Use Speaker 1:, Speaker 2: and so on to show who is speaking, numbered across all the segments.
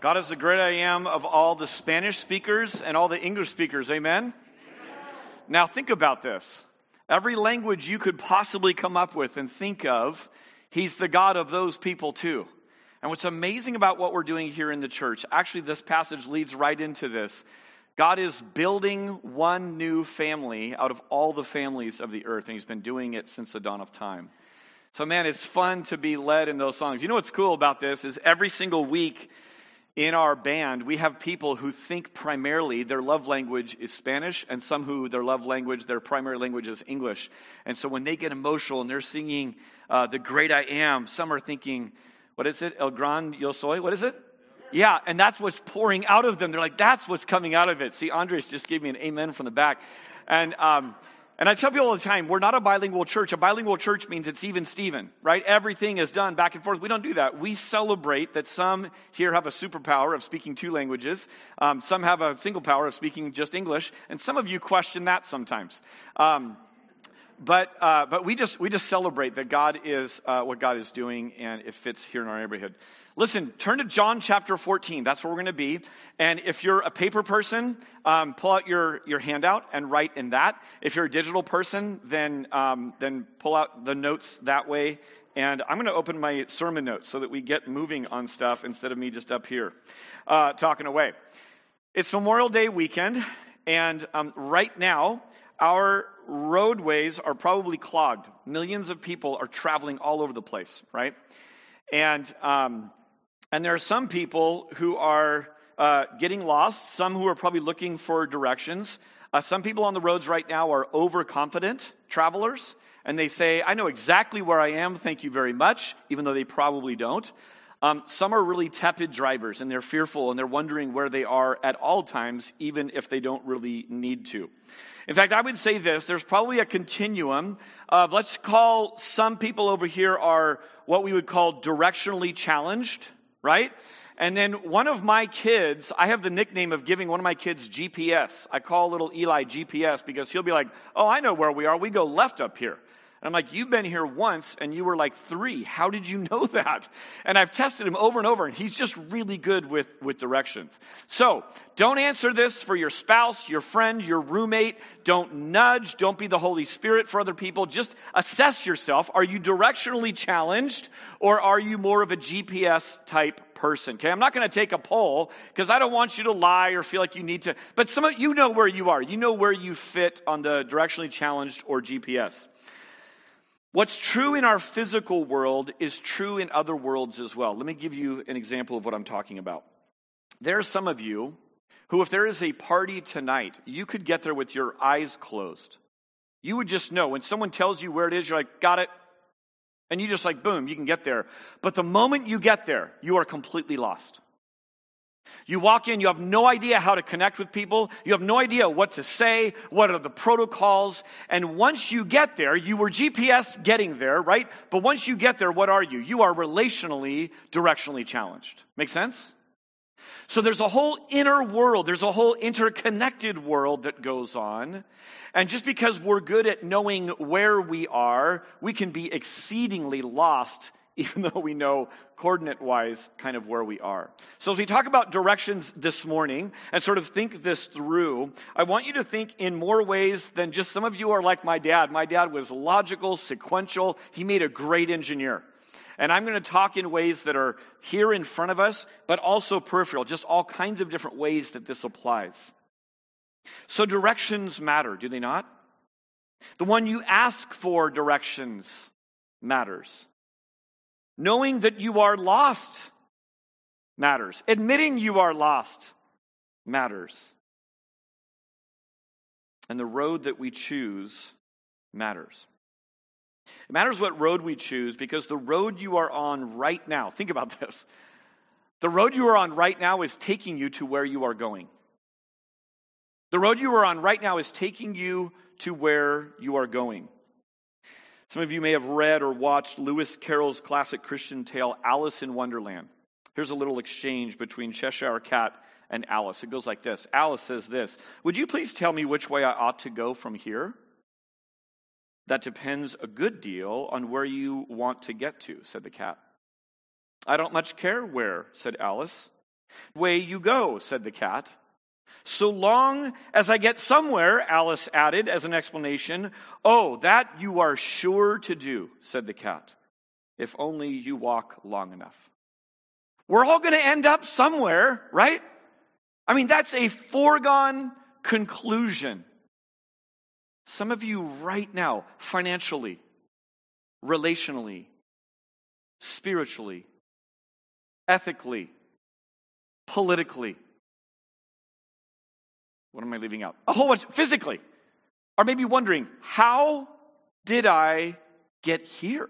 Speaker 1: God is the great I am of all the Spanish speakers and all the English speakers. Amen? Now, think about this. Every language you could possibly come up with and think of, He's the God of those people too. And what's amazing about what we're doing here in the church, actually, this passage leads right into this. God is building one new family out of all the families of the earth, and He's been doing it since the dawn of time. So, man, it's fun to be led in those songs. You know what's cool about this is every single week in our band, we have people who think primarily their love language is Spanish, and some who their love language, their primary language is English. And so when they get emotional and they're singing uh, The Great I Am, some are thinking, what is it? El Gran Yo Soy? What is it? Yeah, and that's what's pouring out of them. They're like, that's what's coming out of it. See, Andres just gave me an amen from the back. And, um, and I tell people all the time, we're not a bilingual church. A bilingual church means it's even Steven, right? Everything is done back and forth. We don't do that. We celebrate that some here have a superpower of speaking two languages. Um, some have a single power of speaking just English. And some of you question that sometimes. Um, but uh, but we just we just celebrate that God is uh, what God is doing, and it fits here in our neighborhood. Listen, turn to John chapter 14. That's where we're going to be. And if you're a paper person, um, pull out your your handout and write in that. If you're a digital person, then um, then pull out the notes that way. And I'm going to open my sermon notes so that we get moving on stuff instead of me just up here uh, talking away. It's Memorial Day weekend, and um, right now our roadways are probably clogged. Millions of people are traveling all over the place, right? And, um, and there are some people who are uh, getting lost, some who are probably looking for directions. Uh, some people on the roads right now are overconfident travelers, and they say, I know exactly where I am, thank you very much, even though they probably don't. Um, some are really tepid drivers, and they're fearful, and they're wondering where they are at all times, even if they don't really need to. In fact, I would say this there's probably a continuum of, let's call some people over here are what we would call directionally challenged, right? And then one of my kids, I have the nickname of giving one of my kids GPS. I call little Eli GPS because he'll be like, oh, I know where we are. We go left up here. And I'm like, You've been here once and you were like three. How did you know that? And I've tested him over and over, and he's just really good with, with directions. So don't answer this for your spouse, your friend, your roommate. Don't nudge. Don't be the Holy Spirit for other people. Just assess yourself. Are you directionally challenged or are you more of a GPS type person? Okay, I'm not going to take a poll because I don't want you to lie or feel like you need to. But some of you know where you are. You know where you fit on the directionally challenged or GPS. What's true in our physical world is true in other worlds as well. Let me give you an example of what I'm talking about. There are some of you who, if there is a party tonight, you could get there with your eyes closed. You would just know when someone tells you where it is, you're like, got it. And you just like, boom, you can get there. But the moment you get there, you are completely lost. You walk in, you have no idea how to connect with people. You have no idea what to say, what are the protocols. And once you get there, you were GPS getting there, right? But once you get there, what are you? You are relationally, directionally challenged. Make sense? So there's a whole inner world, there's a whole interconnected world that goes on. And just because we're good at knowing where we are, we can be exceedingly lost even though we know coordinate wise kind of where we are. So, as we talk about directions this morning and sort of think this through, I want you to think in more ways than just some of you are like my dad. My dad was logical, sequential, he made a great engineer. And I'm going to talk in ways that are here in front of us, but also peripheral, just all kinds of different ways that this applies. So, directions matter, do they not? The one you ask for directions matters. Knowing that you are lost matters. Admitting you are lost matters. And the road that we choose matters. It matters what road we choose because the road you are on right now, think about this. The road you are on right now is taking you to where you are going. The road you are on right now is taking you to where you are going. Some of you may have read or watched Lewis Carroll's classic Christian tale, Alice in Wonderland. Here's a little exchange between Cheshire Cat and Alice. It goes like this Alice says this Would you please tell me which way I ought to go from here? That depends a good deal on where you want to get to, said the cat. I don't much care where, said Alice. Way you go, said the cat. So long as I get somewhere, Alice added as an explanation. Oh, that you are sure to do, said the cat, if only you walk long enough. We're all going to end up somewhere, right? I mean, that's a foregone conclusion. Some of you right now, financially, relationally, spiritually, ethically, politically. What am I leaving out? A whole bunch, physically. Or maybe wondering, how did I get here?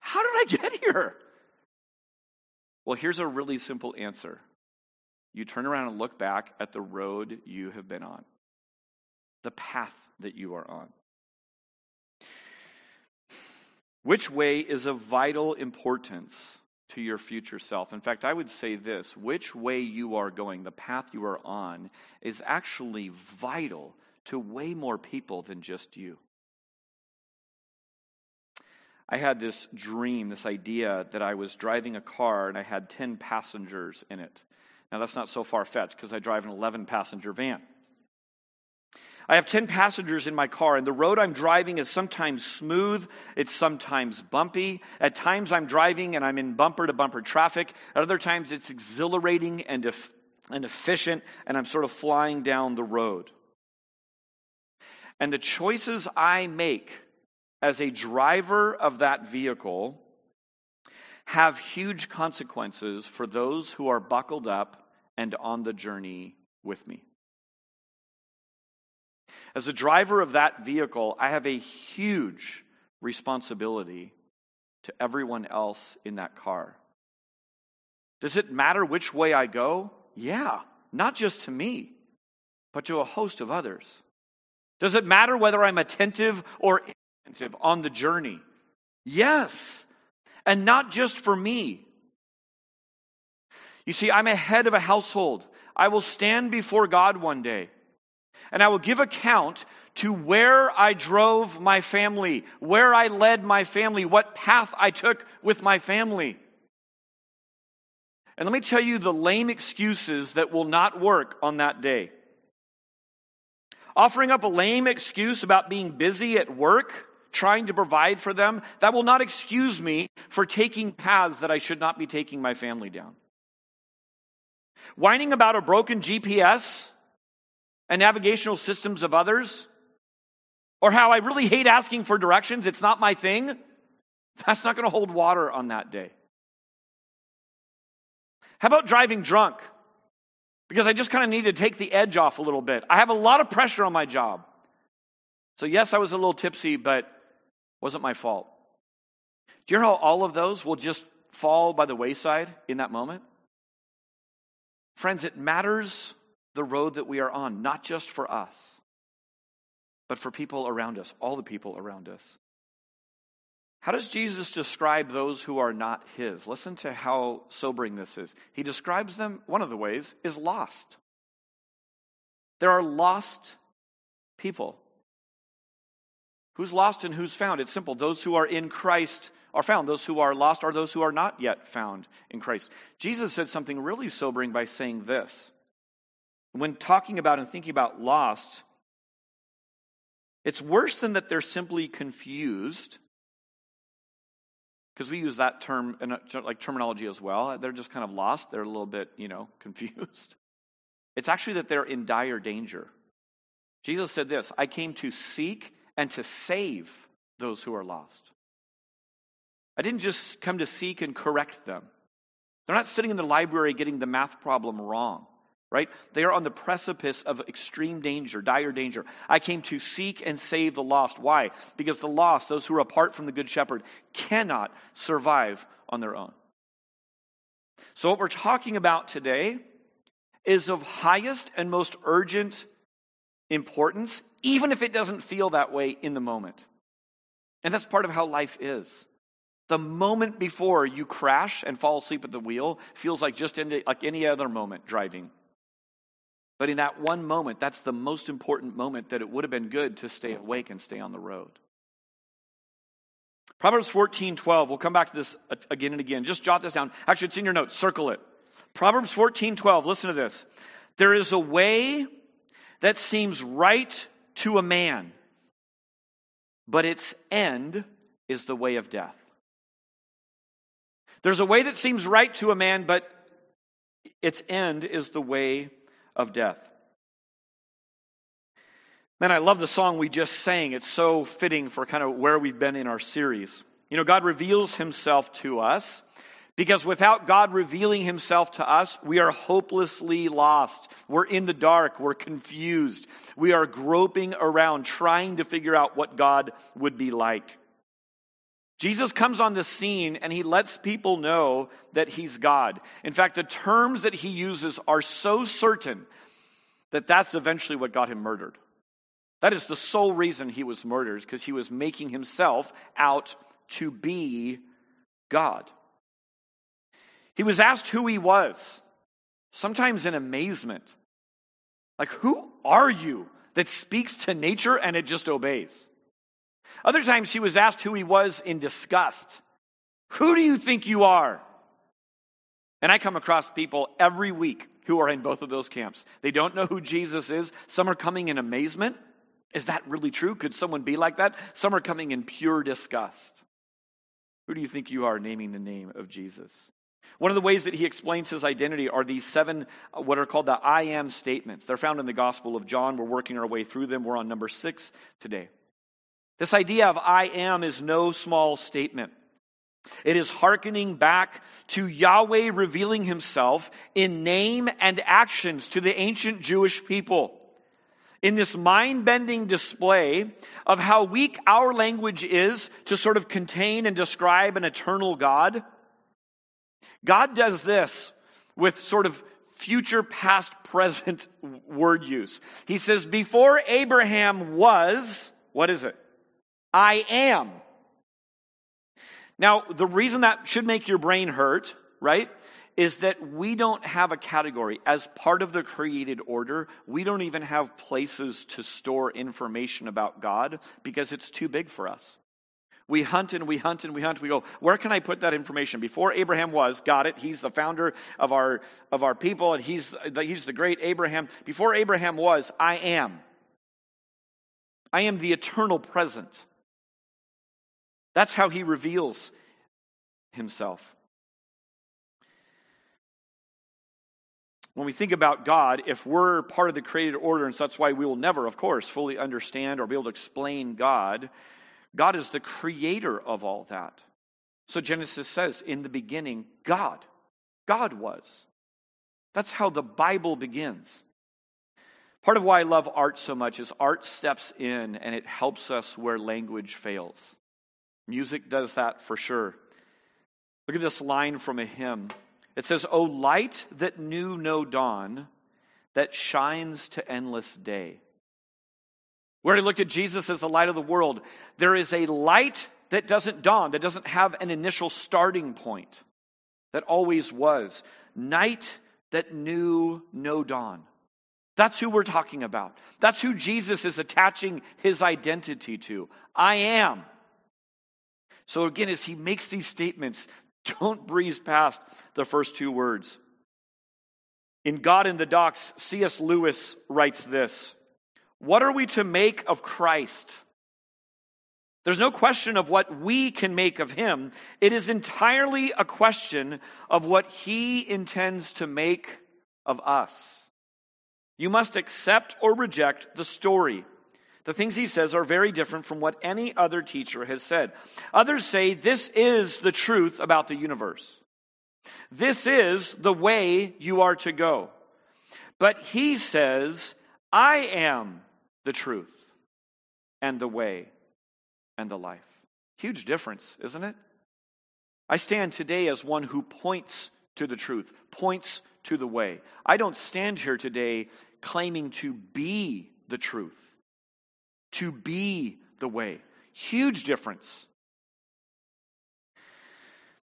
Speaker 1: How did I get here? Well, here's a really simple answer. You turn around and look back at the road you have been on, the path that you are on. Which way is of vital importance to your future self? In fact, I would say this which way you are going, the path you are on, is actually vital to way more people than just you. I had this dream, this idea that I was driving a car and I had 10 passengers in it. Now, that's not so far fetched because I drive an 11 passenger van. I have 10 passengers in my car, and the road I'm driving is sometimes smooth, it's sometimes bumpy. At times I'm driving and I'm in bumper to bumper traffic. At other times it's exhilarating and, and efficient, and I'm sort of flying down the road. And the choices I make as a driver of that vehicle have huge consequences for those who are buckled up and on the journey with me. As a driver of that vehicle, I have a huge responsibility to everyone else in that car. Does it matter which way I go? Yeah, not just to me, but to a host of others. Does it matter whether I'm attentive or inattentive on the journey? Yes, and not just for me. You see, I'm a head of a household. I will stand before God one day and I will give account to where I drove my family, where I led my family, what path I took with my family. And let me tell you the lame excuses that will not work on that day. Offering up a lame excuse about being busy at work, trying to provide for them, that will not excuse me for taking paths that I should not be taking my family down. Whining about a broken GPS and navigational systems of others, or how I really hate asking for directions, it's not my thing, that's not going to hold water on that day. How about driving drunk? Because I just kind of need to take the edge off a little bit. I have a lot of pressure on my job. So, yes, I was a little tipsy, but wasn't my fault. Do you know how all of those will just fall by the wayside in that moment? Friends, it matters the road that we are on, not just for us, but for people around us, all the people around us. How does Jesus describe those who are not his? Listen to how sobering this is. He describes them, one of the ways is lost. There are lost people. Who's lost and who's found? It's simple. Those who are in Christ are found. Those who are lost are those who are not yet found in Christ. Jesus said something really sobering by saying this when talking about and thinking about lost, it's worse than that they're simply confused, because we use that term like terminology as well. They're just kind of lost. They're a little bit, you know, confused. It's actually that they're in dire danger. Jesus said this I came to seek and to save those who are lost. I didn't just come to seek and correct them. They're not sitting in the library getting the math problem wrong right? They are on the precipice of extreme danger, dire danger. I came to seek and save the lost. Why? Because the lost, those who are apart from the Good Shepherd, cannot survive on their own. So, what we're talking about today is of highest and most urgent importance, even if it doesn't feel that way in the moment. And that's part of how life is. The moment before you crash and fall asleep at the wheel feels like just any, like any other moment driving. But in that one moment, that's the most important moment that it would have been good to stay awake and stay on the road. Proverbs 14, 12. We'll come back to this again and again. Just jot this down. Actually, it's in your notes. Circle it. Proverbs 14 12, listen to this. There is a way that seems right to a man, but its end is the way of death. There's a way that seems right to a man, but its end is the way of death. Man, I love the song we just sang. It's so fitting for kind of where we've been in our series. You know, God reveals himself to us because without God revealing himself to us, we are hopelessly lost. We're in the dark. We're confused. We are groping around trying to figure out what God would be like. Jesus comes on the scene and he lets people know that he's God. In fact, the terms that he uses are so certain that that's eventually what got him murdered. That is the sole reason he was murdered, because he was making himself out to be God. He was asked who he was, sometimes in amazement. Like, who are you that speaks to nature and it just obeys? Other times he was asked who he was in disgust. Who do you think you are? And I come across people every week who are in both of those camps. They don't know who Jesus is. Some are coming in amazement. Is that really true? Could someone be like that? Some are coming in pure disgust. Who do you think you are naming the name of Jesus? One of the ways that he explains his identity are these seven, uh, what are called the I am statements. They're found in the Gospel of John. We're working our way through them. We're on number six today. This idea of I am is no small statement. It is hearkening back to Yahweh revealing himself in name and actions to the ancient Jewish people. In this mind bending display of how weak our language is to sort of contain and describe an eternal God, God does this with sort of future, past, present word use. He says, Before Abraham was, what is it? I am. Now, the reason that should make your brain hurt, right, is that we don't have a category. As part of the created order, we don't even have places to store information about God because it's too big for us. We hunt and we hunt and we hunt. We go, where can I put that information? Before Abraham was, got it. He's the founder of our, of our people and he's, he's the great Abraham. Before Abraham was, I am. I am the eternal present. That's how he reveals himself. When we think about God, if we're part of the created order, and so that's why we will never, of course, fully understand or be able to explain God, God is the creator of all that. So Genesis says, in the beginning, God. God was. That's how the Bible begins. Part of why I love art so much is art steps in and it helps us where language fails. Music does that for sure. Look at this line from a hymn. It says, O light that knew no dawn, that shines to endless day. We already looked at Jesus as the light of the world. There is a light that doesn't dawn, that doesn't have an initial starting point, that always was. Night that knew no dawn. That's who we're talking about. That's who Jesus is attaching his identity to. I am. So again, as he makes these statements, don't breeze past the first two words. In God in the Docks, C.S. Lewis writes this What are we to make of Christ? There's no question of what we can make of him. It is entirely a question of what he intends to make of us. You must accept or reject the story. The things he says are very different from what any other teacher has said. Others say this is the truth about the universe. This is the way you are to go. But he says, I am the truth and the way and the life. Huge difference, isn't it? I stand today as one who points to the truth, points to the way. I don't stand here today claiming to be the truth to be the way. Huge difference.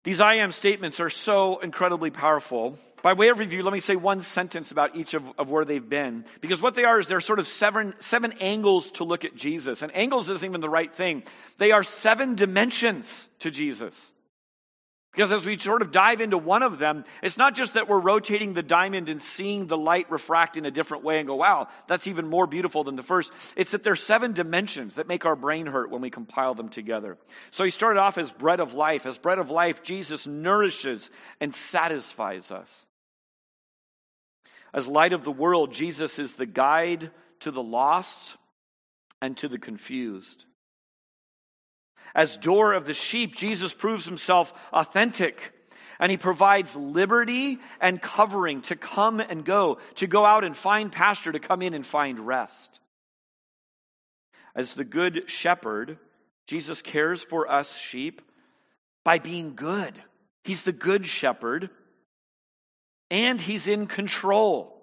Speaker 1: These I am statements are so incredibly powerful. By way of review, let me say one sentence about each of, of where they've been. Because what they are is they're sort of seven, seven angles to look at Jesus. And angles isn't even the right thing. They are seven dimensions to Jesus. Because as we sort of dive into one of them, it's not just that we're rotating the diamond and seeing the light refract in a different way and go, wow, that's even more beautiful than the first. It's that there's seven dimensions that make our brain hurt when we compile them together. So he started off as bread of life. As bread of life, Jesus nourishes and satisfies us. As light of the world, Jesus is the guide to the lost and to the confused. As door of the sheep, Jesus proves himself authentic and he provides liberty and covering to come and go, to go out and find pasture, to come in and find rest. As the good shepherd, Jesus cares for us sheep by being good. He's the good shepherd and he's in control.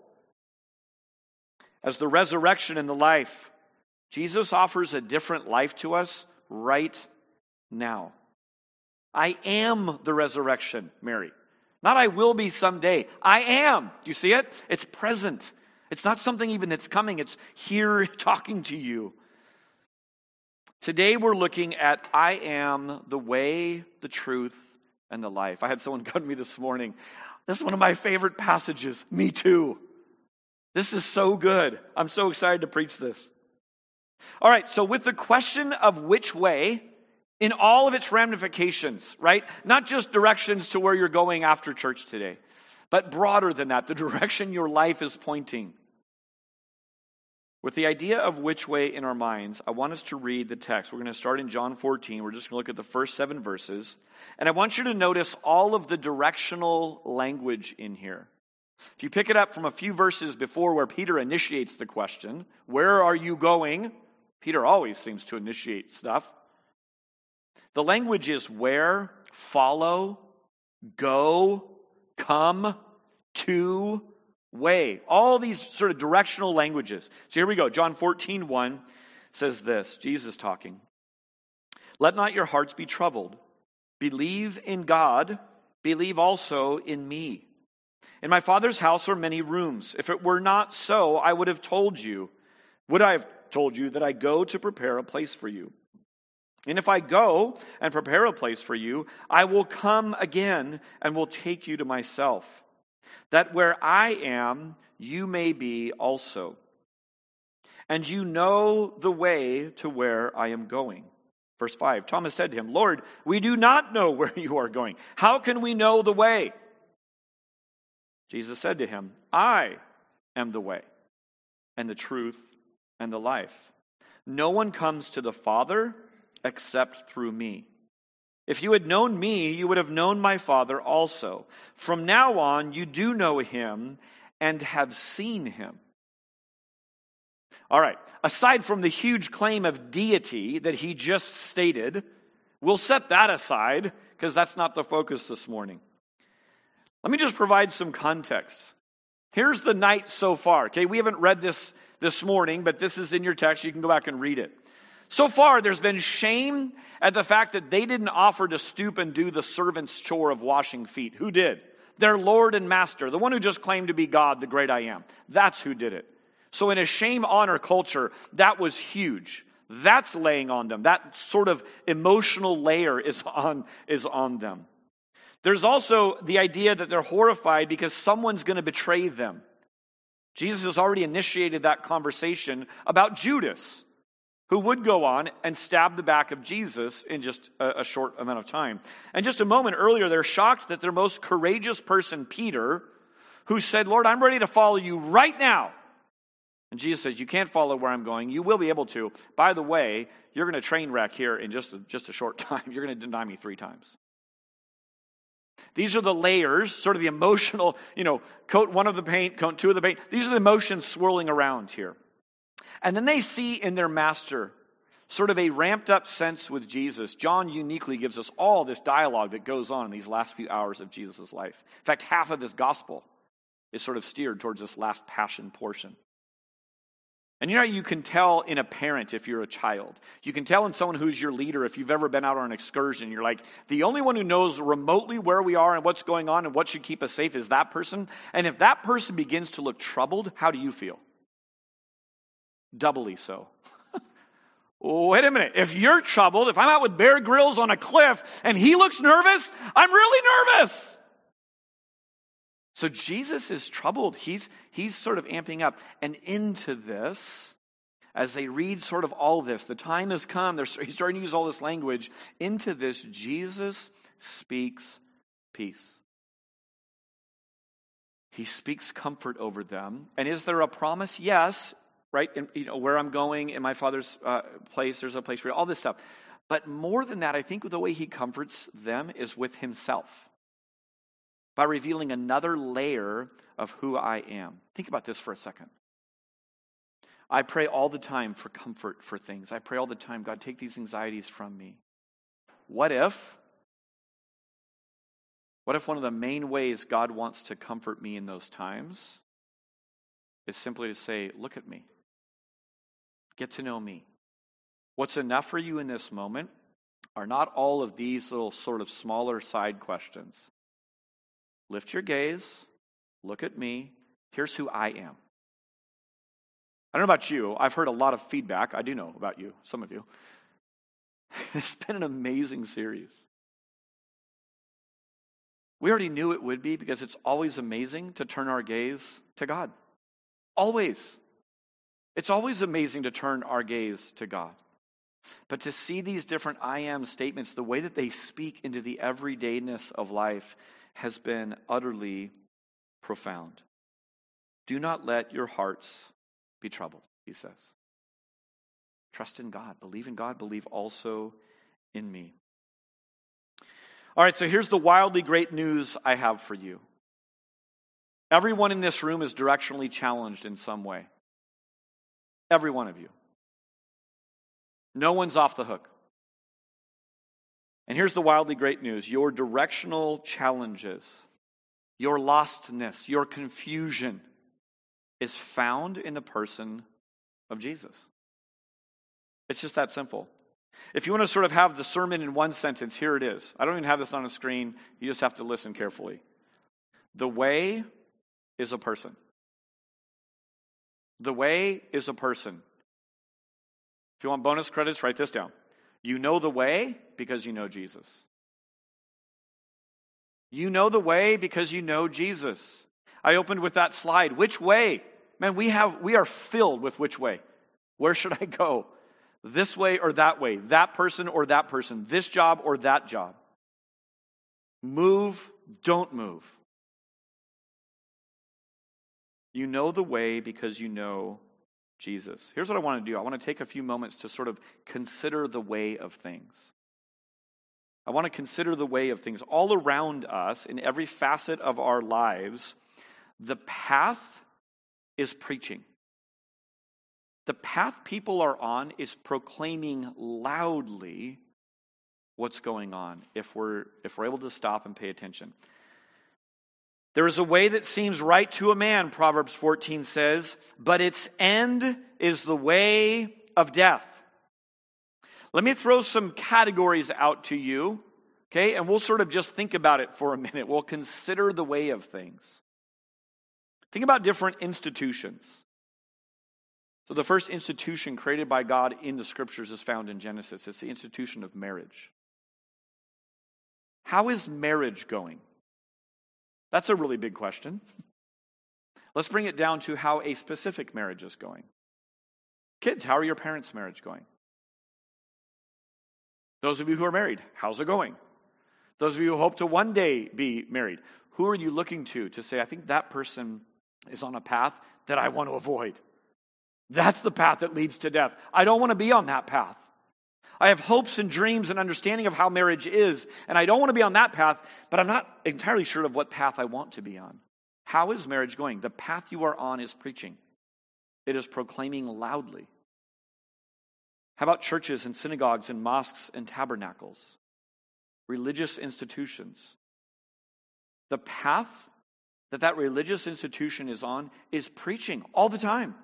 Speaker 1: As the resurrection and the life, Jesus offers a different life to us right now. I am the resurrection, Mary. Not I will be someday. I am. Do you see it? It's present. It's not something even that's coming, it's here talking to you. Today we're looking at I am the way, the truth, and the life. I had someone come to me this morning. This is one of my favorite passages. Me too. This is so good. I'm so excited to preach this. All right, so with the question of which way, in all of its ramifications, right? Not just directions to where you're going after church today, but broader than that, the direction your life is pointing. With the idea of which way in our minds, I want us to read the text. We're going to start in John 14. We're just going to look at the first seven verses. And I want you to notice all of the directional language in here. If you pick it up from a few verses before where Peter initiates the question, Where are you going? Peter always seems to initiate stuff. The language is where, follow, go, come, to, way. All these sort of directional languages. So here we go. John 14, 1 says this Jesus talking. Let not your hearts be troubled. Believe in God, believe also in me. In my Father's house are many rooms. If it were not so, I would have told you. Would I have told you that I go to prepare a place for you? And if I go and prepare a place for you, I will come again and will take you to myself that where I am, you may be also. And you know the way to where I am going. Verse 5 Thomas said to him, Lord, we do not know where you are going. How can we know the way? Jesus said to him, I am the way and the truth and the life. No one comes to the Father except through me. If you had known me, you would have known my Father also. From now on, you do know him and have seen him. All right, aside from the huge claim of deity that he just stated, we'll set that aside because that's not the focus this morning. Let me just provide some context. Here's the night so far. Okay, we haven't read this this morning, but this is in your text. You can go back and read it. So far, there's been shame at the fact that they didn't offer to stoop and do the servant's chore of washing feet. Who did? Their Lord and Master, the one who just claimed to be God, the great I am. That's who did it. So, in a shame honor culture, that was huge. That's laying on them. That sort of emotional layer is on, is on them. There's also the idea that they're horrified because someone's going to betray them. Jesus has already initiated that conversation about Judas who would go on and stab the back of Jesus in just a, a, short amount of time. And just a moment earlier, they're shocked that their most courageous person, Peter, who said, Lord, I'm ready to follow you right now. And Jesus says, You can't follow where I'm going. You will be able to. By the way, you're going to train wreck here in just a, just a short time. You're going to deny me three times. These are the layers, sort of the emotional, you know, coat one of the paint, coat two of the paint. These are the emotions swirling around here. And then they see in their master sort of a ramped up sense with Jesus. John uniquely gives us all this dialogue that goes on in these last few hours of Jesus' life. In fact, half of this gospel is sort of steered towards this last passion portion. And you know, you can tell in a parent if you're a child. You can tell in someone who's your leader if you've ever been out on an excursion. You're like, the only one who knows remotely where we are and what's going on and what should keep us safe is that person. And if that person begins to look troubled, how do you feel? Doubly so. Wait a minute. If you're troubled, if I'm out with Bear Grylls on a cliff and he looks nervous, I'm really nervous. So Jesus is troubled. He's, he's sort of amping up. And into this, as they read sort of all this, the time has come. They're, he's starting to use all this language. Into this, Jesus speaks peace. He speaks comfort over them. And is there a promise? Yes, right? And, you know, where I'm going in my father's uh, place, there's a place for all this stuff. But more than that, I think the way he comforts them is with himself by revealing another layer of who I am. Think about this for a second. I pray all the time for comfort for things. I pray all the time, God, take these anxieties from me. What if? What if one of the main ways God wants to comfort me in those times is simply to say, Look at me, get to know me? What's enough for you in this moment are not all of these little sort of smaller side questions. Lift your gaze, look at me. Here's who I am. I don't know about you. I've heard a lot of feedback. I do know about you, some of you. it's been an amazing series. We already knew it would be because it's always amazing to turn our gaze to God. Always. It's always amazing to turn our gaze to God. But to see these different I am statements, the way that they speak into the everydayness of life, has been utterly profound. Do not let your hearts be troubled, he says. Trust in God. Believe in God. Believe also in me. All right, so here's the wildly great news I have for you. Everyone in this room is directionally challenged in some way. Every one of you. No one's off the hook. And here's the wildly great news your directional challenges, your lostness, your confusion is found in the person of Jesus. It's just that simple. If you want to sort of have the sermon in one sentence, here it is. I don't even have this on a screen. You just have to listen carefully. The way is a person. The way is a person. If you want bonus credits, write this down. You know the way because you know Jesus. You know the way because you know Jesus. I opened with that slide. Which way? Man, we have we are filled with which way. Where should I go? This way or that way? That person or that person? This job or that job? Move, don't move. You know the way because you know Jesus. Here's what I want to do I want to take a few moments to sort of consider the way of things. I want to consider the way of things all around us in every facet of our lives. The path is preaching. The path people are on is proclaiming loudly what's going on if we're if we're able to stop and pay attention. There is a way that seems right to a man, Proverbs 14 says, but its end is the way of death. Let me throw some categories out to you, okay? And we'll sort of just think about it for a minute. We'll consider the way of things. Think about different institutions. So, the first institution created by God in the scriptures is found in Genesis. It's the institution of marriage. How is marriage going? That's a really big question. Let's bring it down to how a specific marriage is going. Kids, how are your parents' marriage going? Those of you who are married, how's it going? Those of you who hope to one day be married, who are you looking to to say, I think that person is on a path that I want to avoid? That's the path that leads to death. I don't want to be on that path. I have hopes and dreams and understanding of how marriage is, and I don't want to be on that path, but I'm not entirely sure of what path I want to be on. How is marriage going? The path you are on is preaching, it is proclaiming loudly. How about churches and synagogues and mosques and tabernacles? Religious institutions. The path that that religious institution is on is preaching all the time.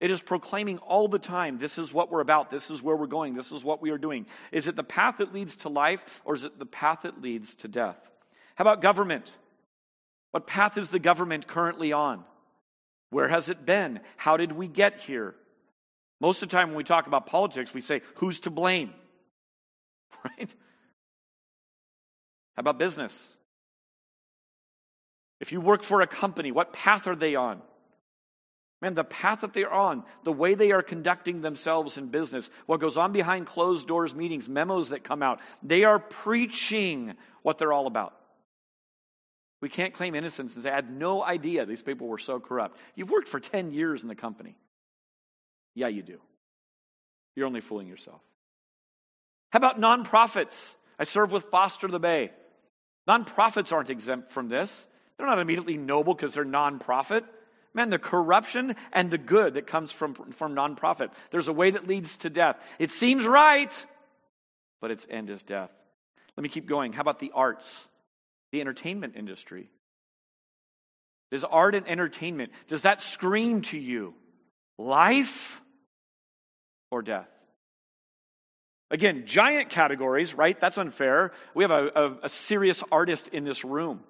Speaker 1: It is proclaiming all the time, this is what we're about, this is where we're going, this is what we are doing. Is it the path that leads to life, or is it the path that leads to death? How about government? What path is the government currently on? Where has it been? How did we get here? Most of the time when we talk about politics, we say, who's to blame? Right? How about business? If you work for a company, what path are they on? Man, the path that they're on, the way they are conducting themselves in business, what goes on behind closed doors meetings, memos that come out, they are preaching what they're all about. We can't claim innocence and say, I had no idea these people were so corrupt. You've worked for 10 years in the company. Yeah, you do. You're only fooling yourself. How about nonprofits? I serve with Foster the Bay. Nonprofits aren't exempt from this. They're not immediately noble because they're nonprofit. Man, the corruption and the good that comes from, from nonprofit. There's a way that leads to death. It seems right, but its end is death. Let me keep going. How about the arts, the entertainment industry? Does art and entertainment, does that scream to you life or death? Again, giant categories, right? That's unfair. We have a, a, a serious artist in this room.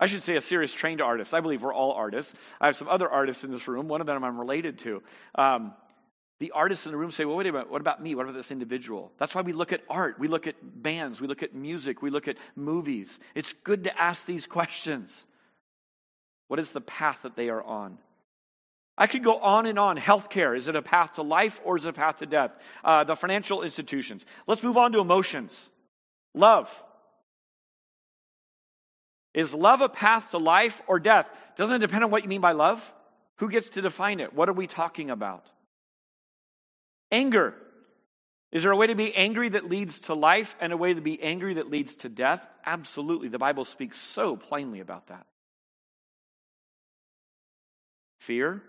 Speaker 1: I should say a serious trained artist. I believe we're all artists. I have some other artists in this room. One of them I'm related to. Um, the artists in the room say, well, wait a minute, what about me? What about this individual? That's why we look at art. We look at bands. We look at music. We look at movies. It's good to ask these questions. What is the path that they are on? I could go on and on. Healthcare, is it a path to life or is it a path to death? Uh, the financial institutions. Let's move on to emotions. Love. Is love a path to life or death? Doesn't it depend on what you mean by love? Who gets to define it? What are we talking about? Anger. Is there a way to be angry that leads to life and a way to be angry that leads to death? Absolutely. The Bible speaks so plainly about that. Fear.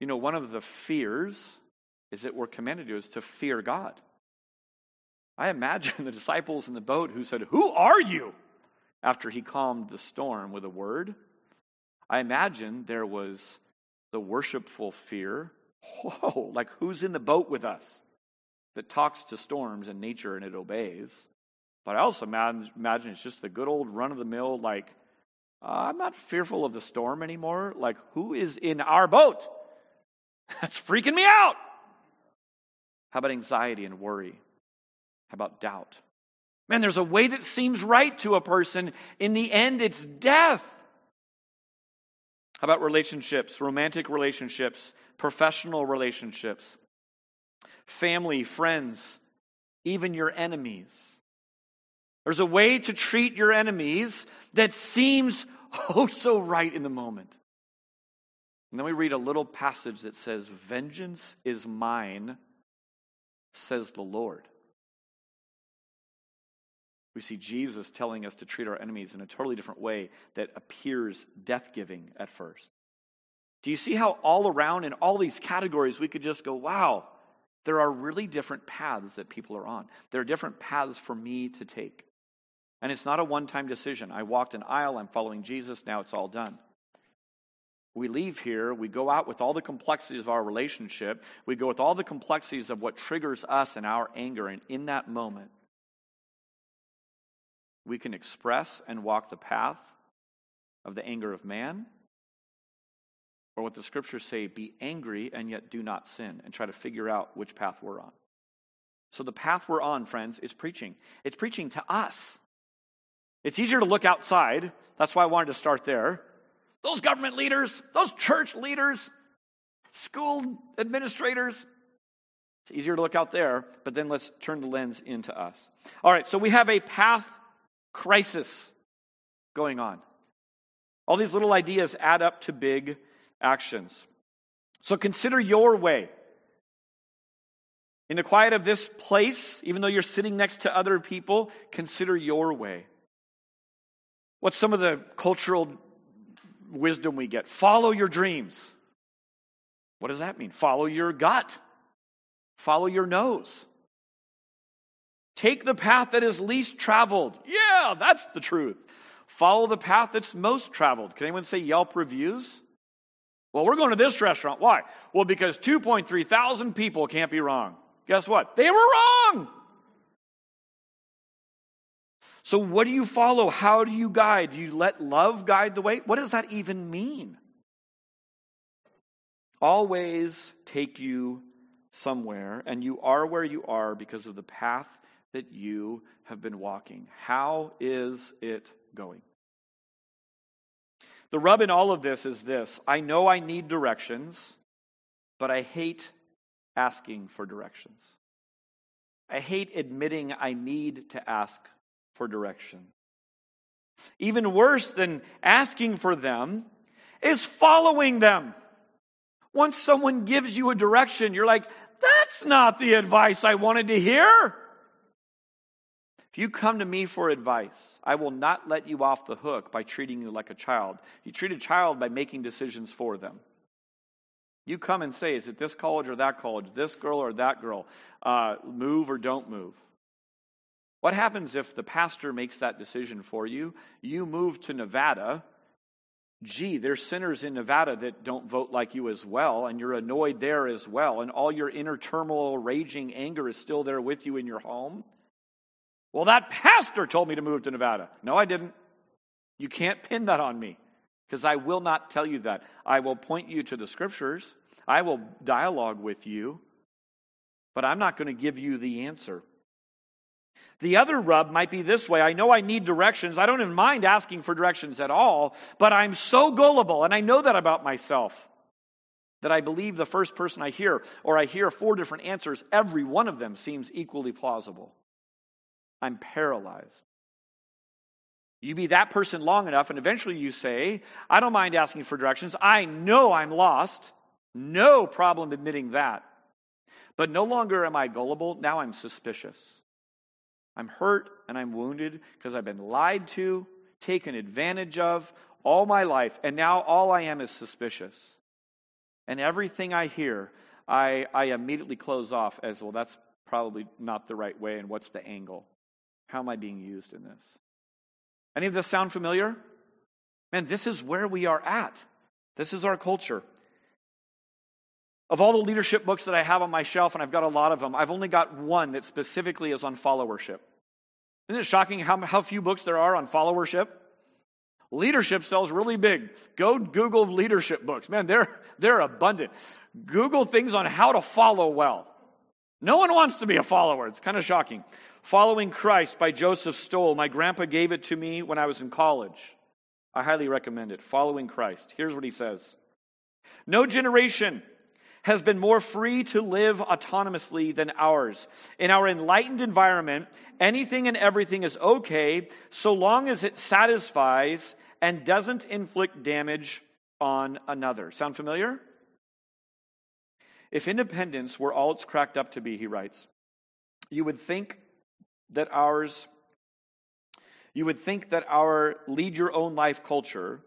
Speaker 1: You know, one of the fears is that we're commanded to is to fear God. I imagine the disciples in the boat who said, Who are you? after he calmed the storm with a word. I imagine there was the worshipful fear. Whoa, like who's in the boat with us that talks to storms and nature and it obeys? But I also imagine it's just the good old run of the mill, like, uh, I'm not fearful of the storm anymore. Like, who is in our boat? That's freaking me out. How about anxiety and worry? How about doubt? Man, there's a way that seems right to a person. In the end, it's death. How about relationships, romantic relationships, professional relationships, family, friends, even your enemies? There's a way to treat your enemies that seems oh so right in the moment. And then we read a little passage that says, Vengeance is mine, says the Lord. We see Jesus telling us to treat our enemies in a totally different way that appears death giving at first. Do you see how all around in all these categories we could just go, wow, there are really different paths that people are on. There are different paths for me to take. And it's not a one time decision. I walked an aisle, I'm following Jesus, now it's all done. We leave here, we go out with all the complexities of our relationship, we go with all the complexities of what triggers us and our anger, and in that moment, we can express and walk the path of the anger of man, or what the scriptures say, be angry and yet do not sin, and try to figure out which path we're on. So, the path we're on, friends, is preaching. It's preaching to us. It's easier to look outside. That's why I wanted to start there. Those government leaders, those church leaders, school administrators, it's easier to look out there, but then let's turn the lens into us. All right, so we have a path crisis going on. All these little ideas add up to big actions. So consider your way. In the quiet of this place, even though you're sitting next to other people, consider your way. What's some of the cultural wisdom we get? Follow your dreams. What does that mean? Follow your gut. Follow your nose. Take the path that is least traveled. Yeah, that's the truth. Follow the path that's most traveled. Can anyone say Yelp reviews? Well, we're going to this restaurant. Why? Well, because 2.3 thousand people can't be wrong. Guess what? They were wrong. So, what do you follow? How do you guide? Do you let love guide the way? What does that even mean? always take you somewhere, and you are where you are because of the path that you have been walking. How is it going? The rub in all of this is this I know I need directions, but I hate asking for directions. I hate admitting I need to ask for direction. Even worse than asking for them is following them. Once someone gives you a direction, you're like, that's not the advice I wanted to hear. If you come to me for advice, I will not let you off the hook by treating you like a child. You treat a child by making decisions for them. You come and say, is it this college or that college, this girl or that girl, uh, move or don't move? What happens if the pastor makes that decision for you? You move to Nevada. Gee, there's sinners in Nevada that don't vote like you as well, and you're annoyed there as well, and all your inner turmoil, raging anger is still there with you in your home. Well, that pastor told me to move to Nevada. No, I didn't. You can't pin that on me because I will not tell you that. I will point you to the scriptures, I will dialogue with you, but I'm not going to give you the answer. The other rub might be this way I know I need directions. I don't even mind asking for directions at all, but I'm so gullible, and I know that about myself, that I believe the first person I hear, or I hear four different answers, every one of them seems equally plausible. I'm paralyzed. You be that person long enough, and eventually you say, I don't mind asking for directions. I know I'm lost. No problem admitting that. But no longer am I gullible. Now I'm suspicious. I'm hurt and I'm wounded because I've been lied to, taken advantage of all my life, and now all I am is suspicious. And everything I hear, I, I immediately close off as well, that's probably not the right way, and what's the angle? How am I being used in this? Any of this sound familiar? Man, this is where we are at. This is our culture. Of all the leadership books that I have on my shelf, and I've got a lot of them, I've only got one that specifically is on followership. Isn't it shocking how, how few books there are on followership? Leadership sells really big. Go Google leadership books. Man, they're, they're abundant. Google things on how to follow well. No one wants to be a follower. It's kind of shocking. Following Christ by Joseph Stowell. My grandpa gave it to me when I was in college. I highly recommend it. Following Christ. Here's what he says No generation has been more free to live autonomously than ours. In our enlightened environment, anything and everything is okay so long as it satisfies and doesn't inflict damage on another. Sound familiar? If independence were all it's cracked up to be, he writes, you would think that ours you would think that our lead your own life culture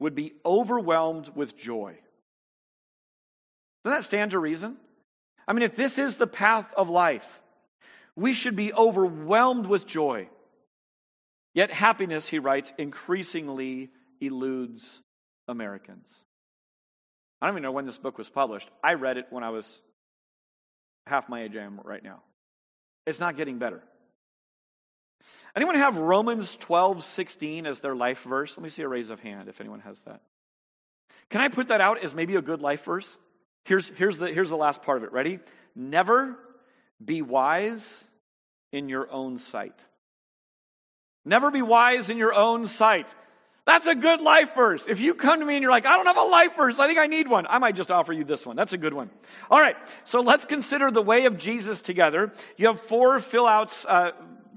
Speaker 1: would be overwhelmed with joy. Doesn't that stand to reason? I mean, if this is the path of life, we should be overwhelmed with joy. Yet happiness, he writes, increasingly eludes Americans. I don't even know when this book was published. I read it when I was half my age I am right now. It's not getting better. Anyone have Romans 12, 16 as their life verse? Let me see a raise of hand if anyone has that. Can I put that out as maybe a good life verse? Here's, here's, the, here's the last part of it. Ready? Never be wise in your own sight. Never be wise in your own sight. That's a good life verse. If you come to me and you're like, I don't have a life verse, I think I need one, I might just offer you this one. That's a good one. All right, so let's consider the way of Jesus together. You have four fill outs, uh,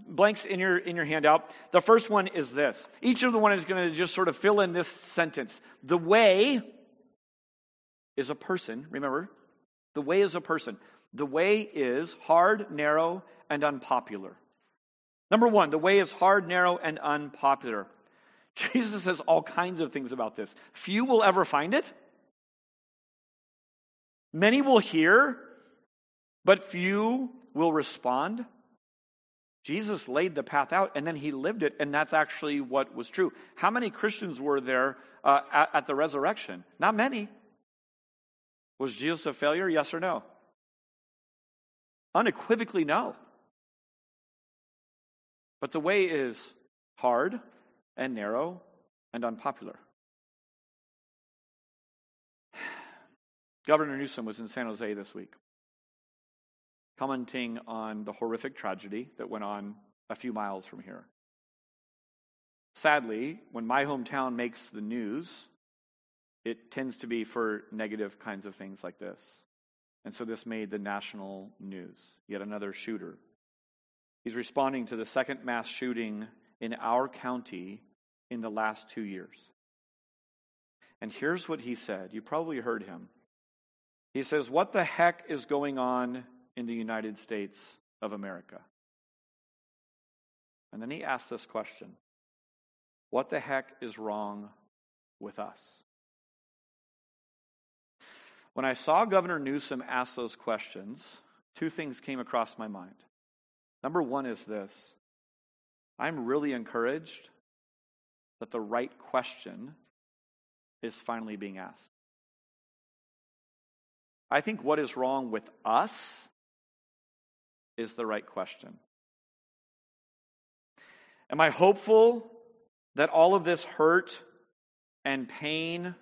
Speaker 1: blanks in your, in your handout. The first one is this. Each of the one is going to just sort of fill in this sentence. The way is a person, remember? The way is a person. The way is hard, narrow, and unpopular. Number one, the way is hard, narrow, and unpopular. Jesus says all kinds of things about this. Few will ever find it. Many will hear, but few will respond. Jesus laid the path out and then he lived it, and that's actually what was true. How many Christians were there uh, at, at the resurrection? Not many. Was Jesus a failure? Yes or no? Unequivocally, no. But the way is hard and narrow and unpopular. Governor Newsom was in San Jose this week, commenting on the horrific tragedy that went on a few miles from here. Sadly, when my hometown makes the news, it tends to be for negative kinds of things like this. And so this made the national news. Yet another shooter. He's responding to the second mass shooting in our county in the last two years. And here's what he said. You probably heard him. He says, What the heck is going on in the United States of America? And then he asked this question What the heck is wrong with us? When I saw Governor Newsom ask those questions, two things came across my mind. Number one is this I'm really encouraged that the right question is finally being asked. I think what is wrong with us is the right question. Am I hopeful that all of this hurt and pain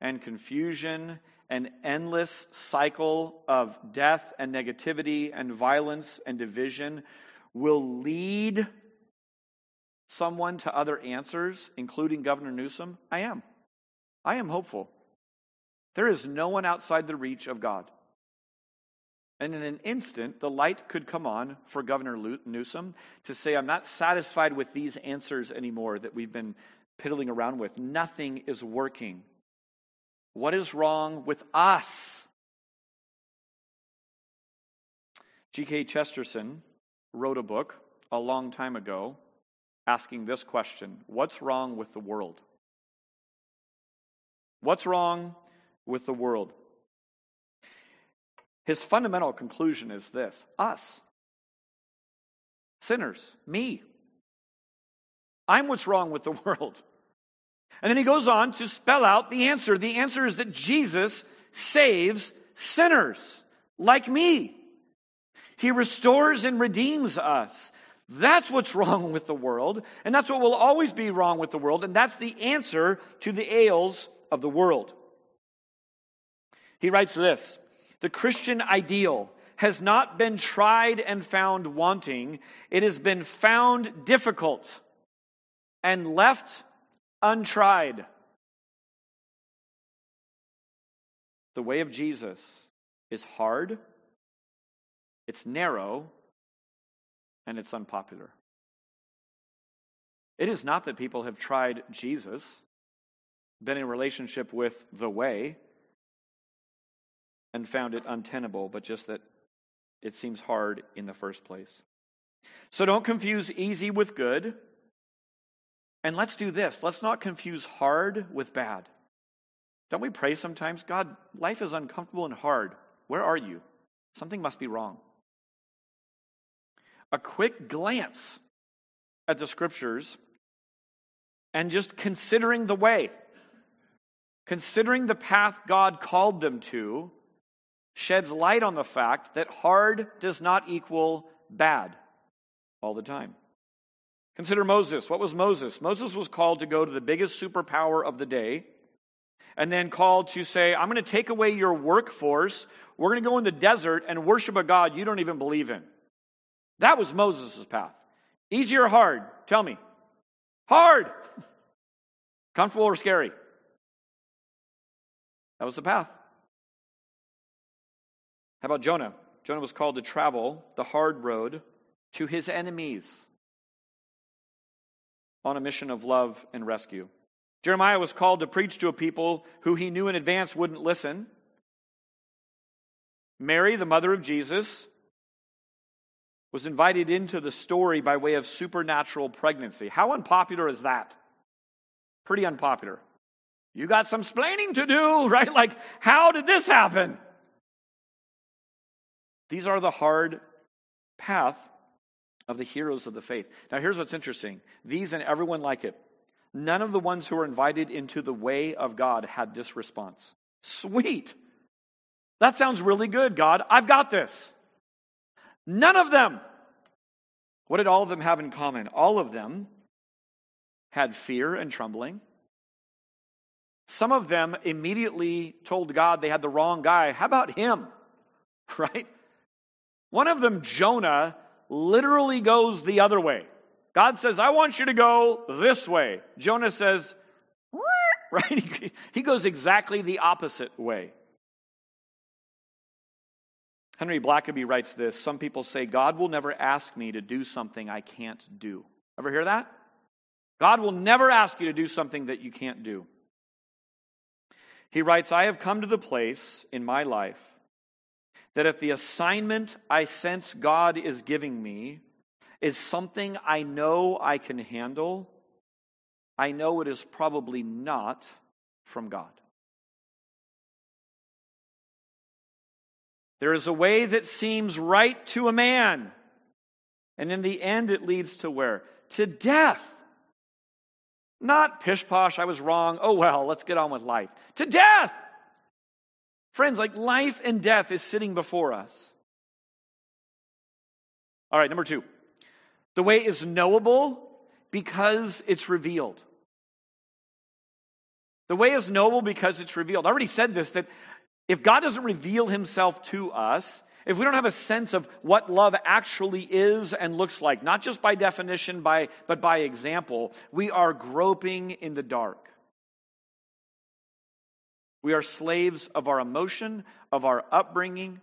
Speaker 1: and confusion an endless cycle of death and negativity and violence and division will lead someone to other answers, including Governor Newsom? I am. I am hopeful. There is no one outside the reach of God. And in an instant, the light could come on for Governor Newsom to say, I'm not satisfied with these answers anymore that we've been piddling around with. Nothing is working. What is wrong with us? G.K. Chesterton wrote a book a long time ago asking this question What's wrong with the world? What's wrong with the world? His fundamental conclusion is this us, sinners, me. I'm what's wrong with the world. And then he goes on to spell out the answer. The answer is that Jesus saves sinners like me. He restores and redeems us. That's what's wrong with the world, and that's what will always be wrong with the world, and that's the answer to the ails of the world. He writes this The Christian ideal has not been tried and found wanting, it has been found difficult and left untried. The way of Jesus is hard, it's narrow, and it's unpopular. It is not that people have tried Jesus, been in relationship with the way, and found it untenable, but just that it seems hard in the first place. So don't confuse easy with good and let's do this let's not confuse hard with bad. Don't we pray sometimes? God, life is uncomfortable and hard. Where are you? Something must be wrong. A quick glance at the scriptures and just considering the way, considering the path God called them to, sheds light on the fact that hard does not equal bad all the time. Consider Moses. What was Moses? Moses was called to go to the biggest superpower of the day and then called to say, I'm going to take away your workforce. We're going to go in the desert and worship a God you don't even believe in. That was Moses' path. Easy or hard? Tell me. Hard. Comfortable or scary? That was the path. How about Jonah? Jonah was called to travel the hard road to his enemies on a mission of love and rescue. Jeremiah was called to preach to a people who he knew in advance wouldn't listen. Mary, the mother of Jesus, was invited into the story by way of supernatural pregnancy. How unpopular is that? Pretty unpopular. You got some splaining to do, right? Like, how did this happen? These are the hard path of the heroes of the faith. Now, here's what's interesting these and everyone like it, none of the ones who were invited into the way of God had this response. Sweet. That sounds really good, God. I've got this. None of them. What did all of them have in common? All of them had fear and trembling, some of them immediately told God they had the wrong guy. How about him? Right? One of them, Jonah, literally goes the other way. God says, I want you to go this way. Jonah says, right? He goes exactly the opposite way. Henry Blackaby writes this Some people say, God will never ask me to do something I can't do. Ever hear that? God will never ask you to do something that you can't do. He writes, I have come to the place in my life that if the assignment I sense God is giving me is something I know I can handle, I know it is probably not from God. There is a way that seems right to a man, and in the end it leads to where? To death. Not pish posh, I was wrong. Oh well, let's get on with life. To death. Friends, like life and death is sitting before us. All right, number two. The way is knowable because it's revealed. The way is knowable because it's revealed. I already said this that if God doesn't reveal himself to us, if we don't have a sense of what love actually is and looks like, not just by definition, by, but by example, we are groping in the dark. We are slaves of our emotion, of our upbringing.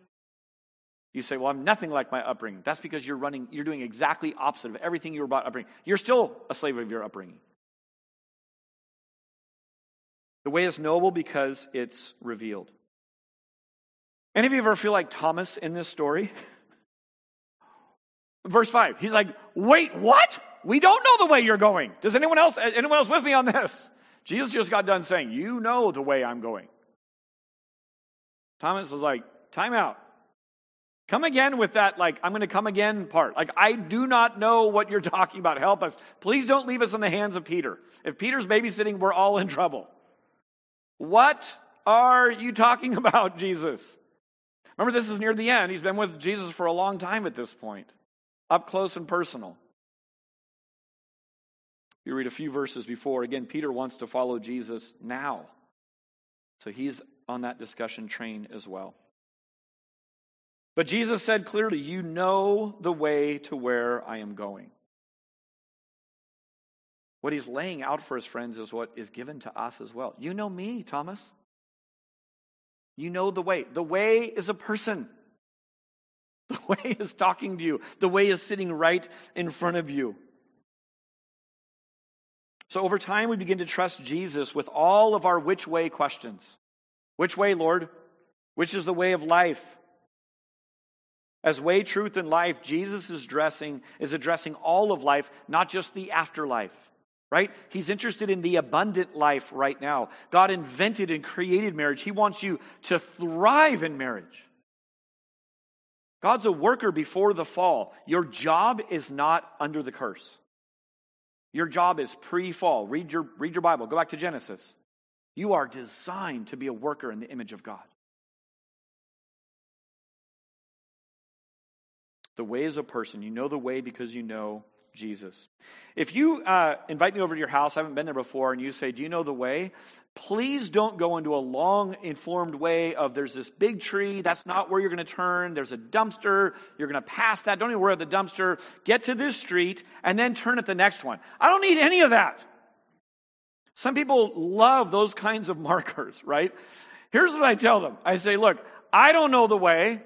Speaker 1: You say, Well, I'm nothing like my upbringing. That's because you're running, you're doing exactly opposite of everything you were about upbringing. You're still a slave of your upbringing. The way is noble because it's revealed. Any of you ever feel like Thomas in this story? Verse 5, he's like, wait, what? We don't know the way you're going. Does anyone else, anyone else with me on this? Jesus just got done saying, you know the way I'm going. Thomas was like, time out. Come again with that, like, I'm going to come again part. Like, I do not know what you're talking about. Help us. Please don't leave us in the hands of Peter. If Peter's babysitting, we're all in trouble. What are you talking about, Jesus? Remember, this is near the end. He's been with Jesus for a long time at this point, up close and personal. You read a few verses before. Again, Peter wants to follow Jesus now. So he's on that discussion train as well. But Jesus said clearly, You know the way to where I am going. What he's laying out for his friends is what is given to us as well. You know me, Thomas. You know the way. The way is a person. The way is talking to you. The way is sitting right in front of you. So over time, we begin to trust Jesus with all of our which way questions. Which way, Lord? Which is the way of life? As way, truth, and life, Jesus is addressing, is addressing all of life, not just the afterlife right? He's interested in the abundant life right now. God invented and created marriage. He wants you to thrive in marriage. God's a worker before the fall. Your job is not under the curse. Your job is pre fall. Read your, read your Bible. Go back to Genesis. You are designed to be a worker in the image of God. The way is a person. You know the way because you know Jesus. If you uh, invite me over to your house, I haven't been there before, and you say, Do you know the way? Please don't go into a long, informed way of there's this big tree, that's not where you're going to turn, there's a dumpster, you're going to pass that, don't even worry about the dumpster, get to this street, and then turn at the next one. I don't need any of that. Some people love those kinds of markers, right? Here's what I tell them I say, Look, I don't know the way,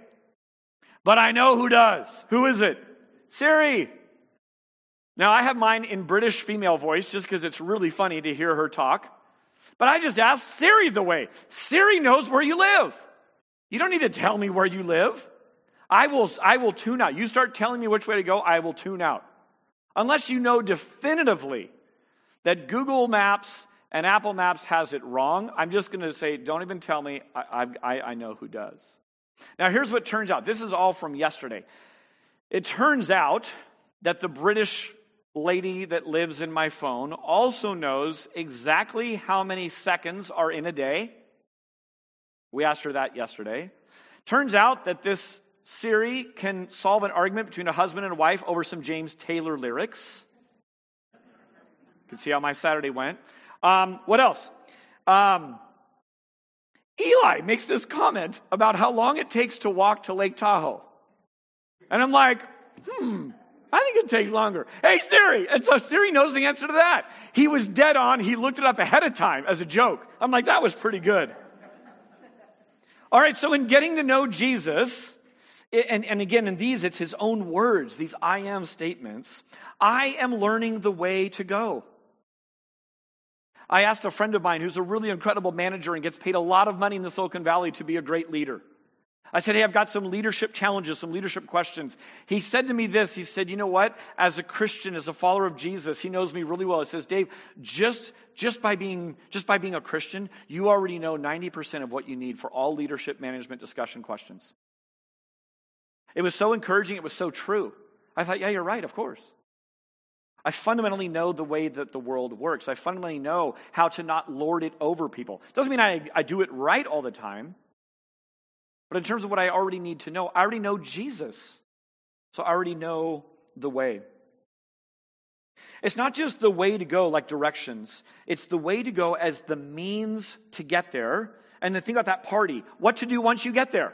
Speaker 1: but I know who does. Who is it? Siri. Now, I have mine in British female voice just because it's really funny to hear her talk. But I just asked Siri the way. Siri knows where you live. You don't need to tell me where you live. I will, I will tune out. You start telling me which way to go, I will tune out. Unless you know definitively that Google Maps and Apple Maps has it wrong, I'm just going to say, don't even tell me. I, I, I know who does. Now, here's what turns out. This is all from yesterday. It turns out that the British lady that lives in my phone also knows exactly how many seconds are in a day. We asked her that yesterday. Turns out that this Siri can solve an argument between a husband and a wife over some James Taylor lyrics. You can see how my Saturday went. Um, what else? Um, Eli makes this comment about how long it takes to walk to Lake Tahoe. And I'm like, hmm, I think it takes longer. Hey, Siri. And so Siri knows the answer to that. He was dead on. He looked it up ahead of time as a joke. I'm like, that was pretty good. All right, so in getting to know Jesus, and, and again, in these, it's his own words, these I am statements. I am learning the way to go. I asked a friend of mine who's a really incredible manager and gets paid a lot of money in the Silicon Valley to be a great leader. I said, Hey, I've got some leadership challenges, some leadership questions. He said to me this He said, You know what? As a Christian, as a follower of Jesus, he knows me really well. He says, Dave, just, just, by, being, just by being a Christian, you already know 90% of what you need for all leadership management discussion questions. It was so encouraging, it was so true. I thought, Yeah, you're right, of course. I fundamentally know the way that the world works. I fundamentally know how to not lord it over people. Doesn't mean I, I do it right all the time, but in terms of what I already need to know, I already know Jesus. So I already know the way. It's not just the way to go like directions, it's the way to go as the means to get there. And then think about that party what to do once you get there.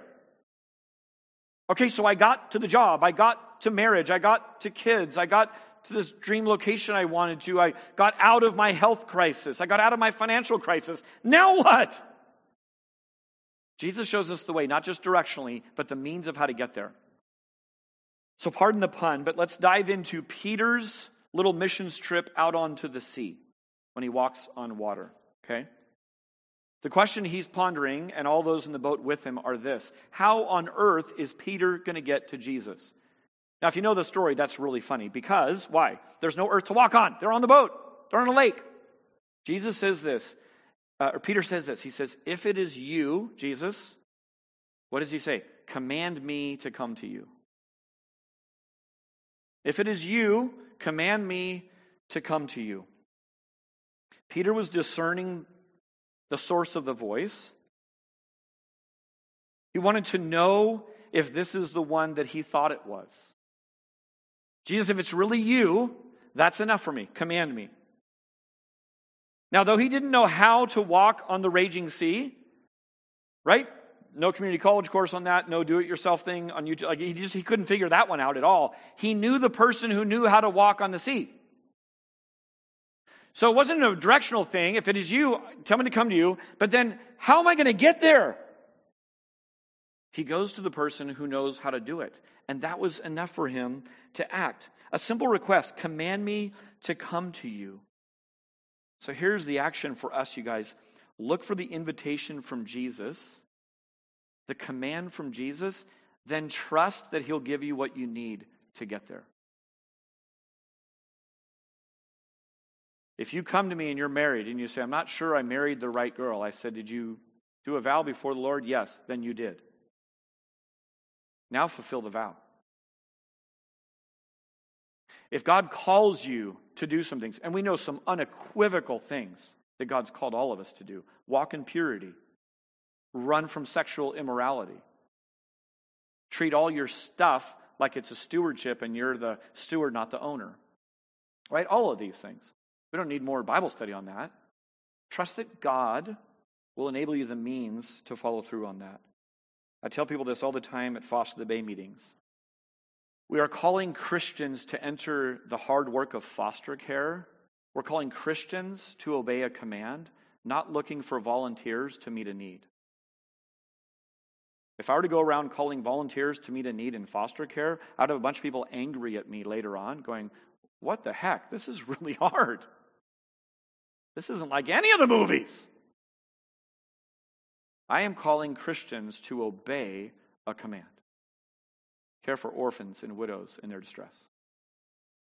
Speaker 1: Okay, so I got to the job, I got to marriage, I got to kids, I got to this dream location I wanted to. I got out of my health crisis. I got out of my financial crisis. Now what? Jesus shows us the way, not just directionally, but the means of how to get there. So, pardon the pun, but let's dive into Peter's little missions trip out onto the sea when he walks on water. Okay? The question he's pondering, and all those in the boat with him, are this How on earth is Peter going to get to Jesus? Now, if you know the story, that's really funny because, why? There's no earth to walk on. They're on the boat, they're on a lake. Jesus says this, uh, or Peter says this. He says, If it is you, Jesus, what does he say? Command me to come to you. If it is you, command me to come to you. Peter was discerning the source of the voice. He wanted to know if this is the one that he thought it was. Jesus, if it's really you, that's enough for me. Command me. Now, though he didn't know how to walk on the raging sea, right? No community college course on that, no do it yourself thing on YouTube. Like he just he couldn't figure that one out at all. He knew the person who knew how to walk on the sea. So it wasn't a directional thing. If it is you, tell me to come to you. But then, how am I going to get there? He goes to the person who knows how to do it. And that was enough for him to act. A simple request command me to come to you. So here's the action for us, you guys. Look for the invitation from Jesus, the command from Jesus, then trust that he'll give you what you need to get there. If you come to me and you're married and you say, I'm not sure I married the right girl, I said, Did you do a vow before the Lord? Yes, then you did. Now fulfill the vow. If God calls you to do some things, and we know some unequivocal things that God's called all of us to do walk in purity, run from sexual immorality, treat all your stuff like it's a stewardship and you're the steward, not the owner. Right? All of these things. We don't need more Bible study on that. Trust that God will enable you the means to follow through on that. I tell people this all the time at Foster the Bay meetings. We are calling Christians to enter the hard work of foster care. We're calling Christians to obey a command, not looking for volunteers to meet a need. If I were to go around calling volunteers to meet a need in foster care, I'd have a bunch of people angry at me later on, going, What the heck? This is really hard. This isn't like any of the movies. I am calling Christians to obey a command care for orphans and widows in their distress.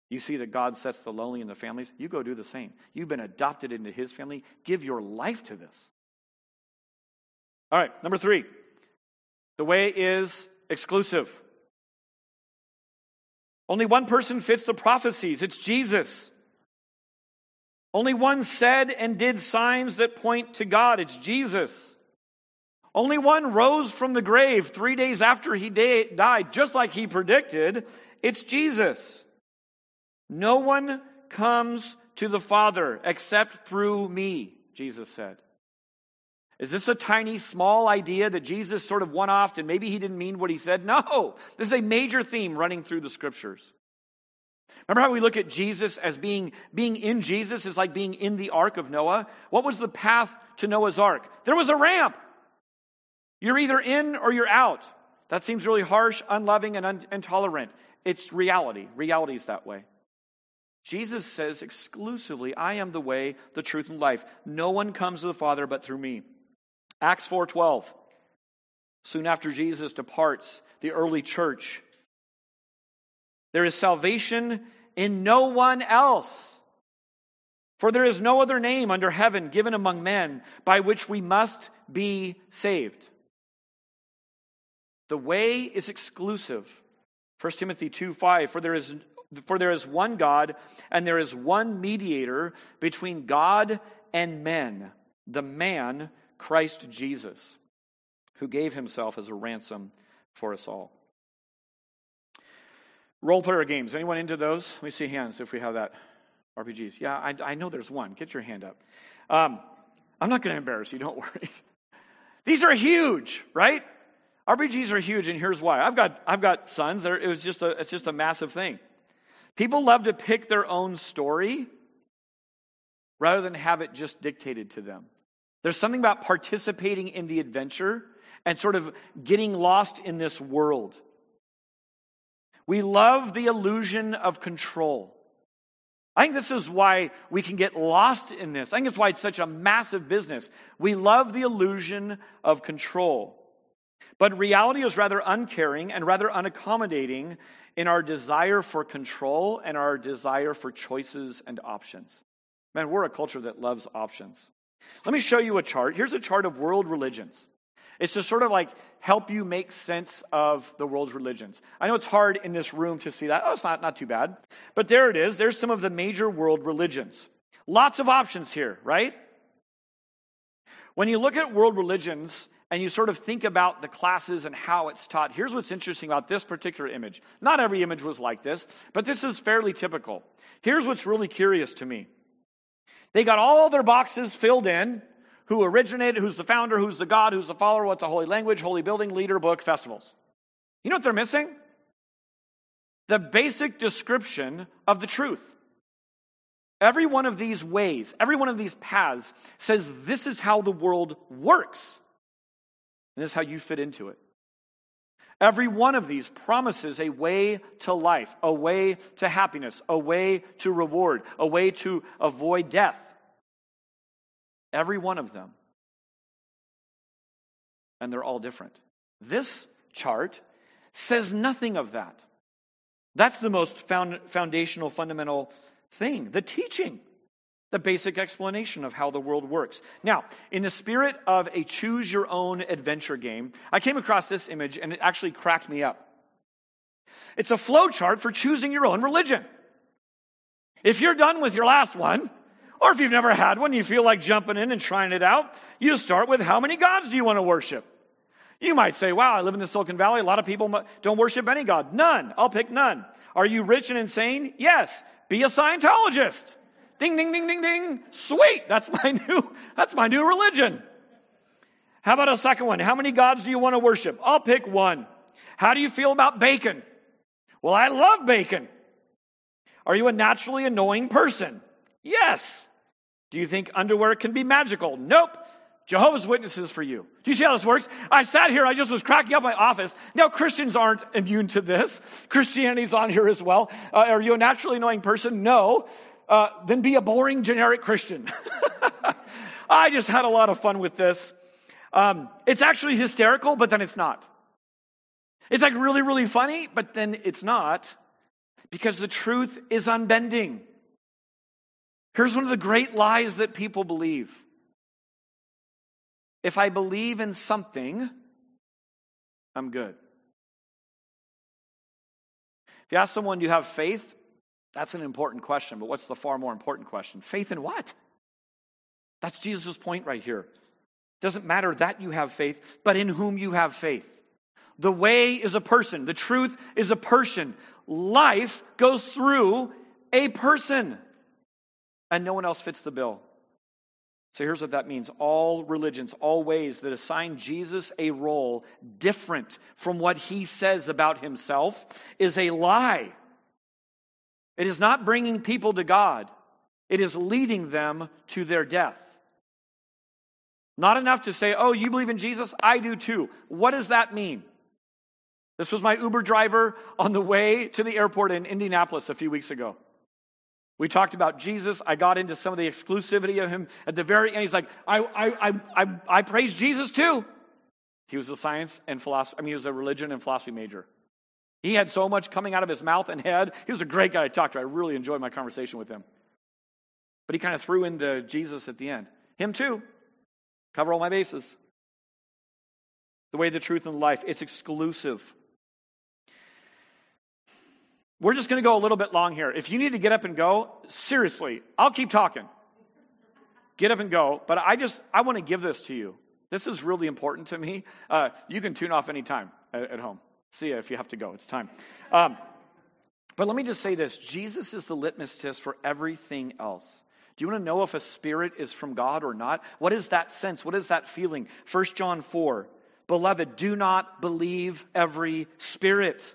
Speaker 1: You see that God sets the lonely in the families, you go do the same. You've been adopted into his family, give your life to this. All right, number three the way is exclusive. Only one person fits the prophecies it's Jesus. Only one said and did signs that point to God it's Jesus. Only one rose from the grave three days after he died, just like he predicted. It's Jesus. No one comes to the Father except through me, Jesus said. Is this a tiny, small idea that Jesus sort of one offed and maybe he didn't mean what he said? No, this is a major theme running through the scriptures. Remember how we look at Jesus as being, being in Jesus is like being in the ark of Noah? What was the path to Noah's ark? There was a ramp. You're either in or you're out. That seems really harsh, unloving, and un- intolerant. It's reality. Reality is that way. Jesus says exclusively, I am the way, the truth, and life. No one comes to the Father but through me. Acts 4:12. Soon after Jesus departs, the early church there is salvation in no one else. For there is no other name under heaven given among men by which we must be saved. The way is exclusive. 1 Timothy 2 5, for there is for there is one God, and there is one mediator between God and men, the man, Christ Jesus, who gave himself as a ransom for us all. Role player games. Anyone into those? Let me see hands if we have that. RPGs. Yeah, I, I know there's one. Get your hand up. Um, I'm not going to embarrass you, don't worry. These are huge, right? RPGs are huge, and here's why. I've got, I've got sons. It was just a, it's just a massive thing. People love to pick their own story rather than have it just dictated to them. There's something about participating in the adventure and sort of getting lost in this world. We love the illusion of control. I think this is why we can get lost in this. I think it's why it's such a massive business. We love the illusion of control. But reality is rather uncaring and rather unaccommodating in our desire for control and our desire for choices and options. Man, we're a culture that loves options. Let me show you a chart. Here's a chart of world religions. It's to sort of like help you make sense of the world's religions. I know it's hard in this room to see that. Oh, it's not, not too bad. But there it is. There's some of the major world religions. Lots of options here, right? When you look at world religions and you sort of think about the classes and how it's taught, here's what's interesting about this particular image. Not every image was like this, but this is fairly typical. Here's what's really curious to me. They got all their boxes filled in who originated, who's the founder, who's the God, who's the follower, what's a holy language, holy building, leader, book, festivals. You know what they're missing? The basic description of the truth. Every one of these ways, every one of these paths says this is how the world works. And this is how you fit into it. Every one of these promises a way to life, a way to happiness, a way to reward, a way to avoid death. Every one of them. And they're all different. This chart says nothing of that. That's the most found, foundational, fundamental thing the teaching, the basic explanation of how the world works. Now, in the spirit of a choose your own adventure game, I came across this image and it actually cracked me up. It's a flow chart for choosing your own religion. If you're done with your last one, or if you've never had one, you feel like jumping in and trying it out, you start with how many gods do you want to worship? You might say, wow, I live in the Silicon Valley. A lot of people don't worship any God. None. I'll pick none. Are you rich and insane? Yes. Be a Scientologist. Ding, ding, ding, ding, ding. Sweet. That's my new, that's my new religion. How about a second one? How many gods do you want to worship? I'll pick one. How do you feel about bacon? Well, I love bacon. Are you a naturally annoying person? Yes. Do you think underwear can be magical? Nope. Jehovah's Witnesses for you. Do you see how this works? I sat here, I just was cracking up my office. Now, Christians aren't immune to this. Christianity's on here as well. Uh, are you a naturally annoying person? No. Uh, then be a boring, generic Christian. I just had a lot of fun with this. Um, it's actually hysterical, but then it's not. It's like really, really funny, but then it's not because the truth is unbending. Here's one of the great lies that people believe. If I believe in something, I'm good. If you ask someone, do you have faith? That's an important question, but what's the far more important question? Faith in what? That's Jesus' point right here. Doesn't matter that you have faith, but in whom you have faith. The way is a person, the truth is a person. Life goes through a person and no one else fits the bill. So here's what that means all religions, all ways that assign Jesus a role different from what he says about himself is a lie. It is not bringing people to God, it is leading them to their death. Not enough to say, oh, you believe in Jesus? I do too. What does that mean? This was my Uber driver on the way to the airport in Indianapolis a few weeks ago. We talked about Jesus. I got into some of the exclusivity of him at the very end. He's like, I, I, I, I, I praise Jesus too. He was a science and philosophy, I mean, he was a religion and philosophy major. He had so much coming out of his mouth and head. He was a great guy to talk to. I really enjoyed my conversation with him. But he kind of threw into Jesus at the end. Him too. Cover all my bases. The way, the truth, and the life. It's exclusive. We're just going to go a little bit long here. If you need to get up and go, seriously, I'll keep talking. Get up and go. But I just, I want to give this to you. This is really important to me. Uh, you can tune off anytime at, at home. See you if you have to go. It's time. Um, but let me just say this Jesus is the litmus test for everything else. Do you want to know if a spirit is from God or not? What is that sense? What is that feeling? 1 John 4 Beloved, do not believe every spirit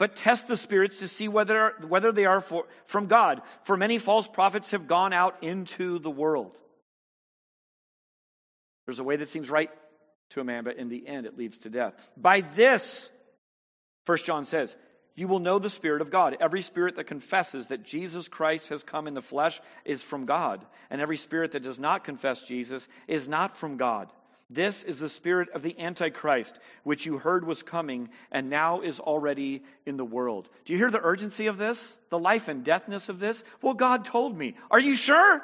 Speaker 1: but test the spirits to see whether, whether they are for, from God. For many false prophets have gone out into the world. There's a way that seems right to a man, but in the end it leads to death. By this, First John says, you will know the Spirit of God. Every spirit that confesses that Jesus Christ has come in the flesh is from God, and every spirit that does not confess Jesus is not from God. This is the spirit of the Antichrist, which you heard was coming and now is already in the world. Do you hear the urgency of this? The life and deathness of this? Well, God told me. Are you sure?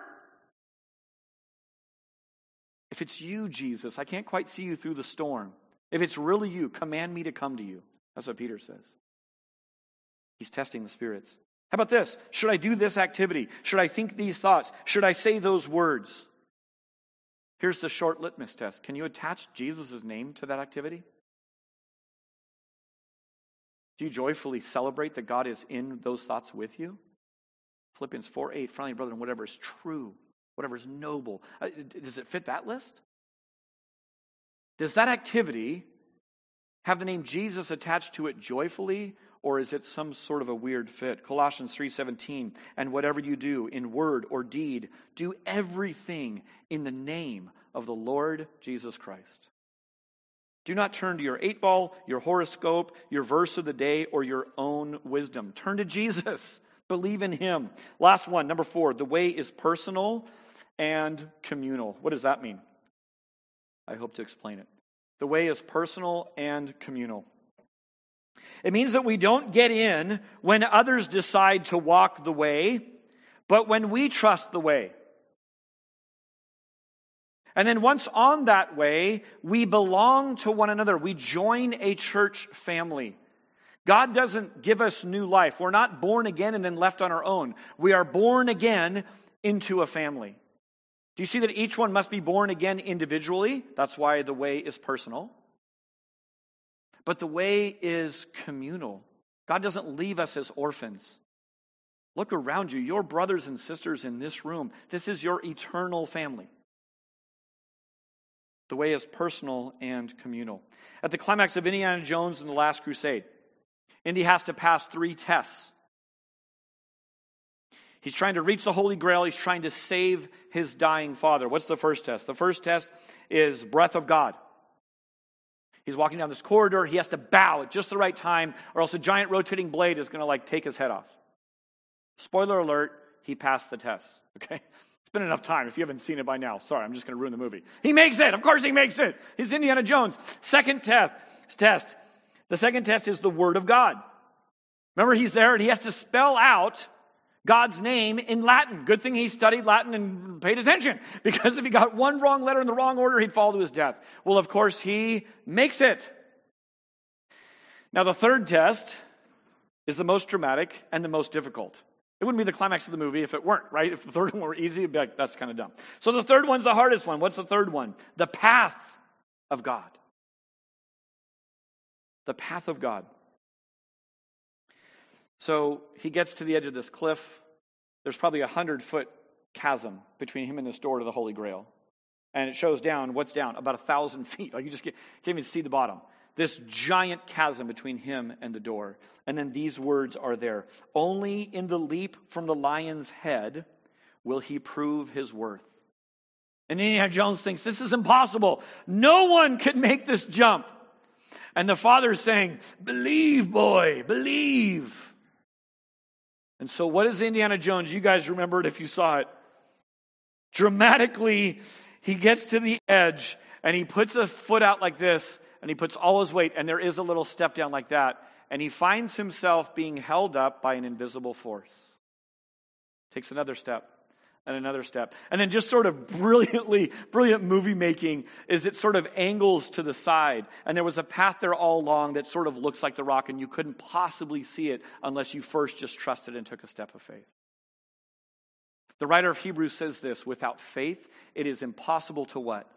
Speaker 1: If it's you, Jesus, I can't quite see you through the storm. If it's really you, command me to come to you. That's what Peter says. He's testing the spirits. How about this? Should I do this activity? Should I think these thoughts? Should I say those words? Here's the short litmus test Can you attach Jesus' name to that activity? Do you joyfully celebrate that God is in those thoughts with you? Philippians 4 8, finally, brethren, whatever is true, whatever is noble. Uh, does it fit that list? Does that activity have the name Jesus attached to it joyfully, or is it some sort of a weird fit? Colossians 3:17, and whatever you do in word or deed, do everything in the name of the Lord Jesus Christ. Do not turn to your eight ball, your horoscope, your verse of the day, or your own wisdom. Turn to Jesus. Believe in him. Last one, number four. The way is personal and communal. What does that mean? I hope to explain it. The way is personal and communal. It means that we don't get in when others decide to walk the way, but when we trust the way. And then once on that way, we belong to one another. We join a church family. God doesn't give us new life. We're not born again and then left on our own. We are born again into a family. Do you see that each one must be born again individually? That's why the way is personal. But the way is communal. God doesn't leave us as orphans. Look around you, your brothers and sisters in this room. This is your eternal family. The way is personal and communal. At the climax of Indiana Jones and the Last Crusade, Indy has to pass three tests. He's trying to reach the Holy Grail. He's trying to save his dying father. What's the first test? The first test is breath of God. He's walking down this corridor. He has to bow at just the right time, or else a giant rotating blade is going to like take his head off. Spoiler alert, he passed the test. Okay? It's been enough time if you haven't seen it by now. Sorry, I'm just going to ruin the movie. He makes it. Of course he makes it. He's Indiana Jones. Second test. test. The second test is the Word of God. Remember, he's there and he has to spell out God's name in Latin. Good thing he studied Latin and paid attention, because if he got one wrong letter in the wrong order, he'd fall to his death. Well, of course, he makes it. Now, the third test is the most dramatic and the most difficult. It wouldn't be the climax of the movie if it weren't, right? If the third one were easy, it'd be like, that's kind of dumb. So the third one's the hardest one. What's the third one? The path of God. The path of God. So he gets to the edge of this cliff. There's probably a hundred foot chasm between him and this door to the Holy Grail. And it shows down, what's down? About a thousand feet. Like you just can't, even see the bottom. This giant chasm between him and the door. And then these words are there Only in the leap from the lion's head will he prove his worth. And Indiana Jones thinks this is impossible. No one could make this jump. And the father's saying, Believe, boy, believe. And so, what is Indiana Jones? You guys remember it if you saw it. Dramatically, he gets to the edge and he puts a foot out like this and he puts all his weight, and there is a little step down like that. And he finds himself being held up by an invisible force. Takes another step and another step. And then just sort of brilliantly, brilliant movie making is it sort of angles to the side. And there was a path there all along that sort of looks like the rock, and you couldn't possibly see it unless you first just trusted and took a step of faith. The writer of Hebrews says this without faith, it is impossible to what?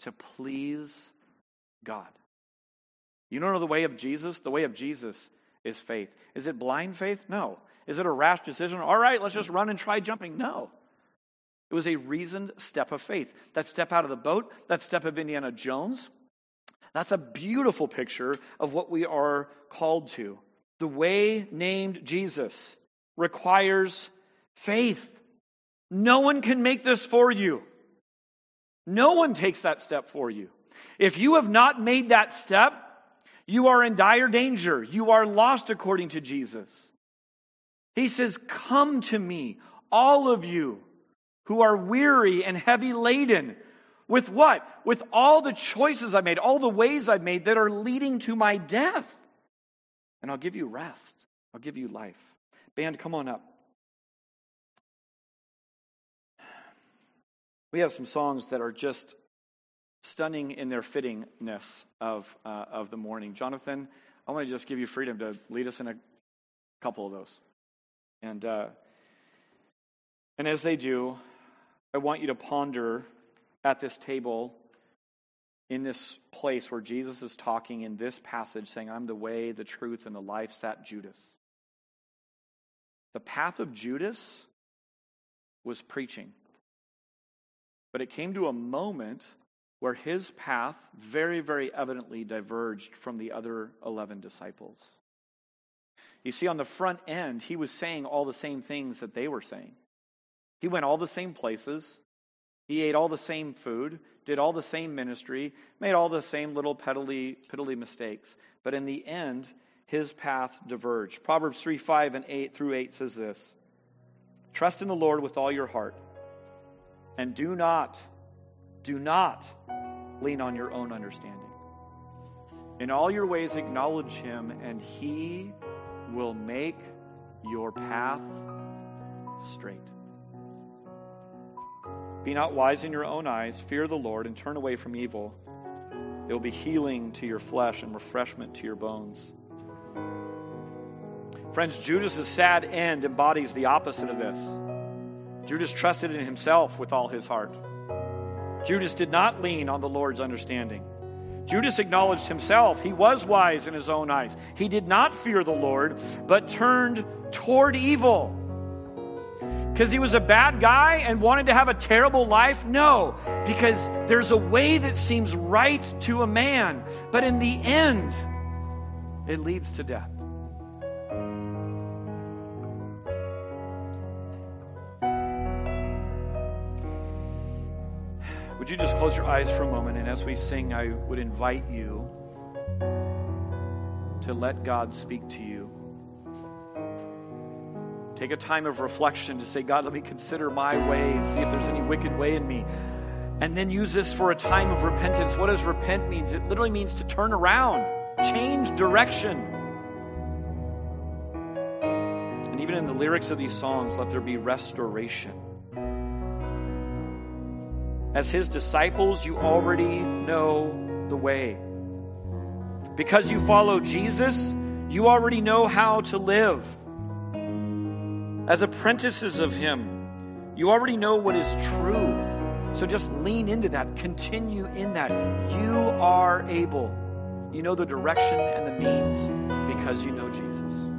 Speaker 1: To please God. You don't know the way of Jesus? The way of Jesus is faith. Is it blind faith? No. Is it a rash decision? All right, let's just run and try jumping. No. It was a reasoned step of faith. That step out of the boat, that step of Indiana Jones, that's a beautiful picture of what we are called to. The way named Jesus requires faith. No one can make this for you. No one takes that step for you. If you have not made that step, you are in dire danger. You are lost according to Jesus. He says, Come to me, all of you who are weary and heavy laden. With what? With all the choices I made, all the ways I've made that are leading to my death. And I'll give you rest. I'll give you life. Band, come on up. We have some songs that are just stunning in their fittingness of, uh, of the morning. Jonathan, I want to just give you freedom to lead us in a couple of those. And, uh, and as they do, I want you to ponder at this table in this place where Jesus is talking in this passage, saying, I'm the way, the truth, and the life, sat Judas. The path of Judas was preaching. But it came to a moment where his path very, very evidently diverged from the other 11 disciples. You see, on the front end, he was saying all the same things that they were saying. He went all the same places. He ate all the same food, did all the same ministry, made all the same little peddly, piddly mistakes. But in the end, his path diverged. Proverbs 3 5 and 8 through 8 says this Trust in the Lord with all your heart, and do not, do not lean on your own understanding. In all your ways, acknowledge him, and he will make your path straight. Be not wise in your own eyes. Fear the Lord and turn away from evil. It will be healing to your flesh and refreshment to your bones. Friends, Judas's sad end embodies the opposite of this. Judas trusted in himself with all his heart. Judas did not lean on the Lord's understanding. Judas acknowledged himself. He was wise in his own eyes. He did not fear the Lord, but turned toward evil because he was a bad guy and wanted to have a terrible life? No, because there's a way that seems right to a man, but in the end, it leads to death. Would you just close your eyes for a moment? And as we sing, I would invite you to let God speak to you. Take a time of reflection to say, God, let me consider my ways, see if there's any wicked way in me. And then use this for a time of repentance. What does repent mean? It literally means to turn around, change direction. And even in the lyrics of these songs, let there be restoration. As his disciples, you already know the way. Because you follow Jesus, you already know how to live as apprentices of Him. You already know what is true. So just lean into that, continue in that. You are able. You know the direction and the means because you know Jesus.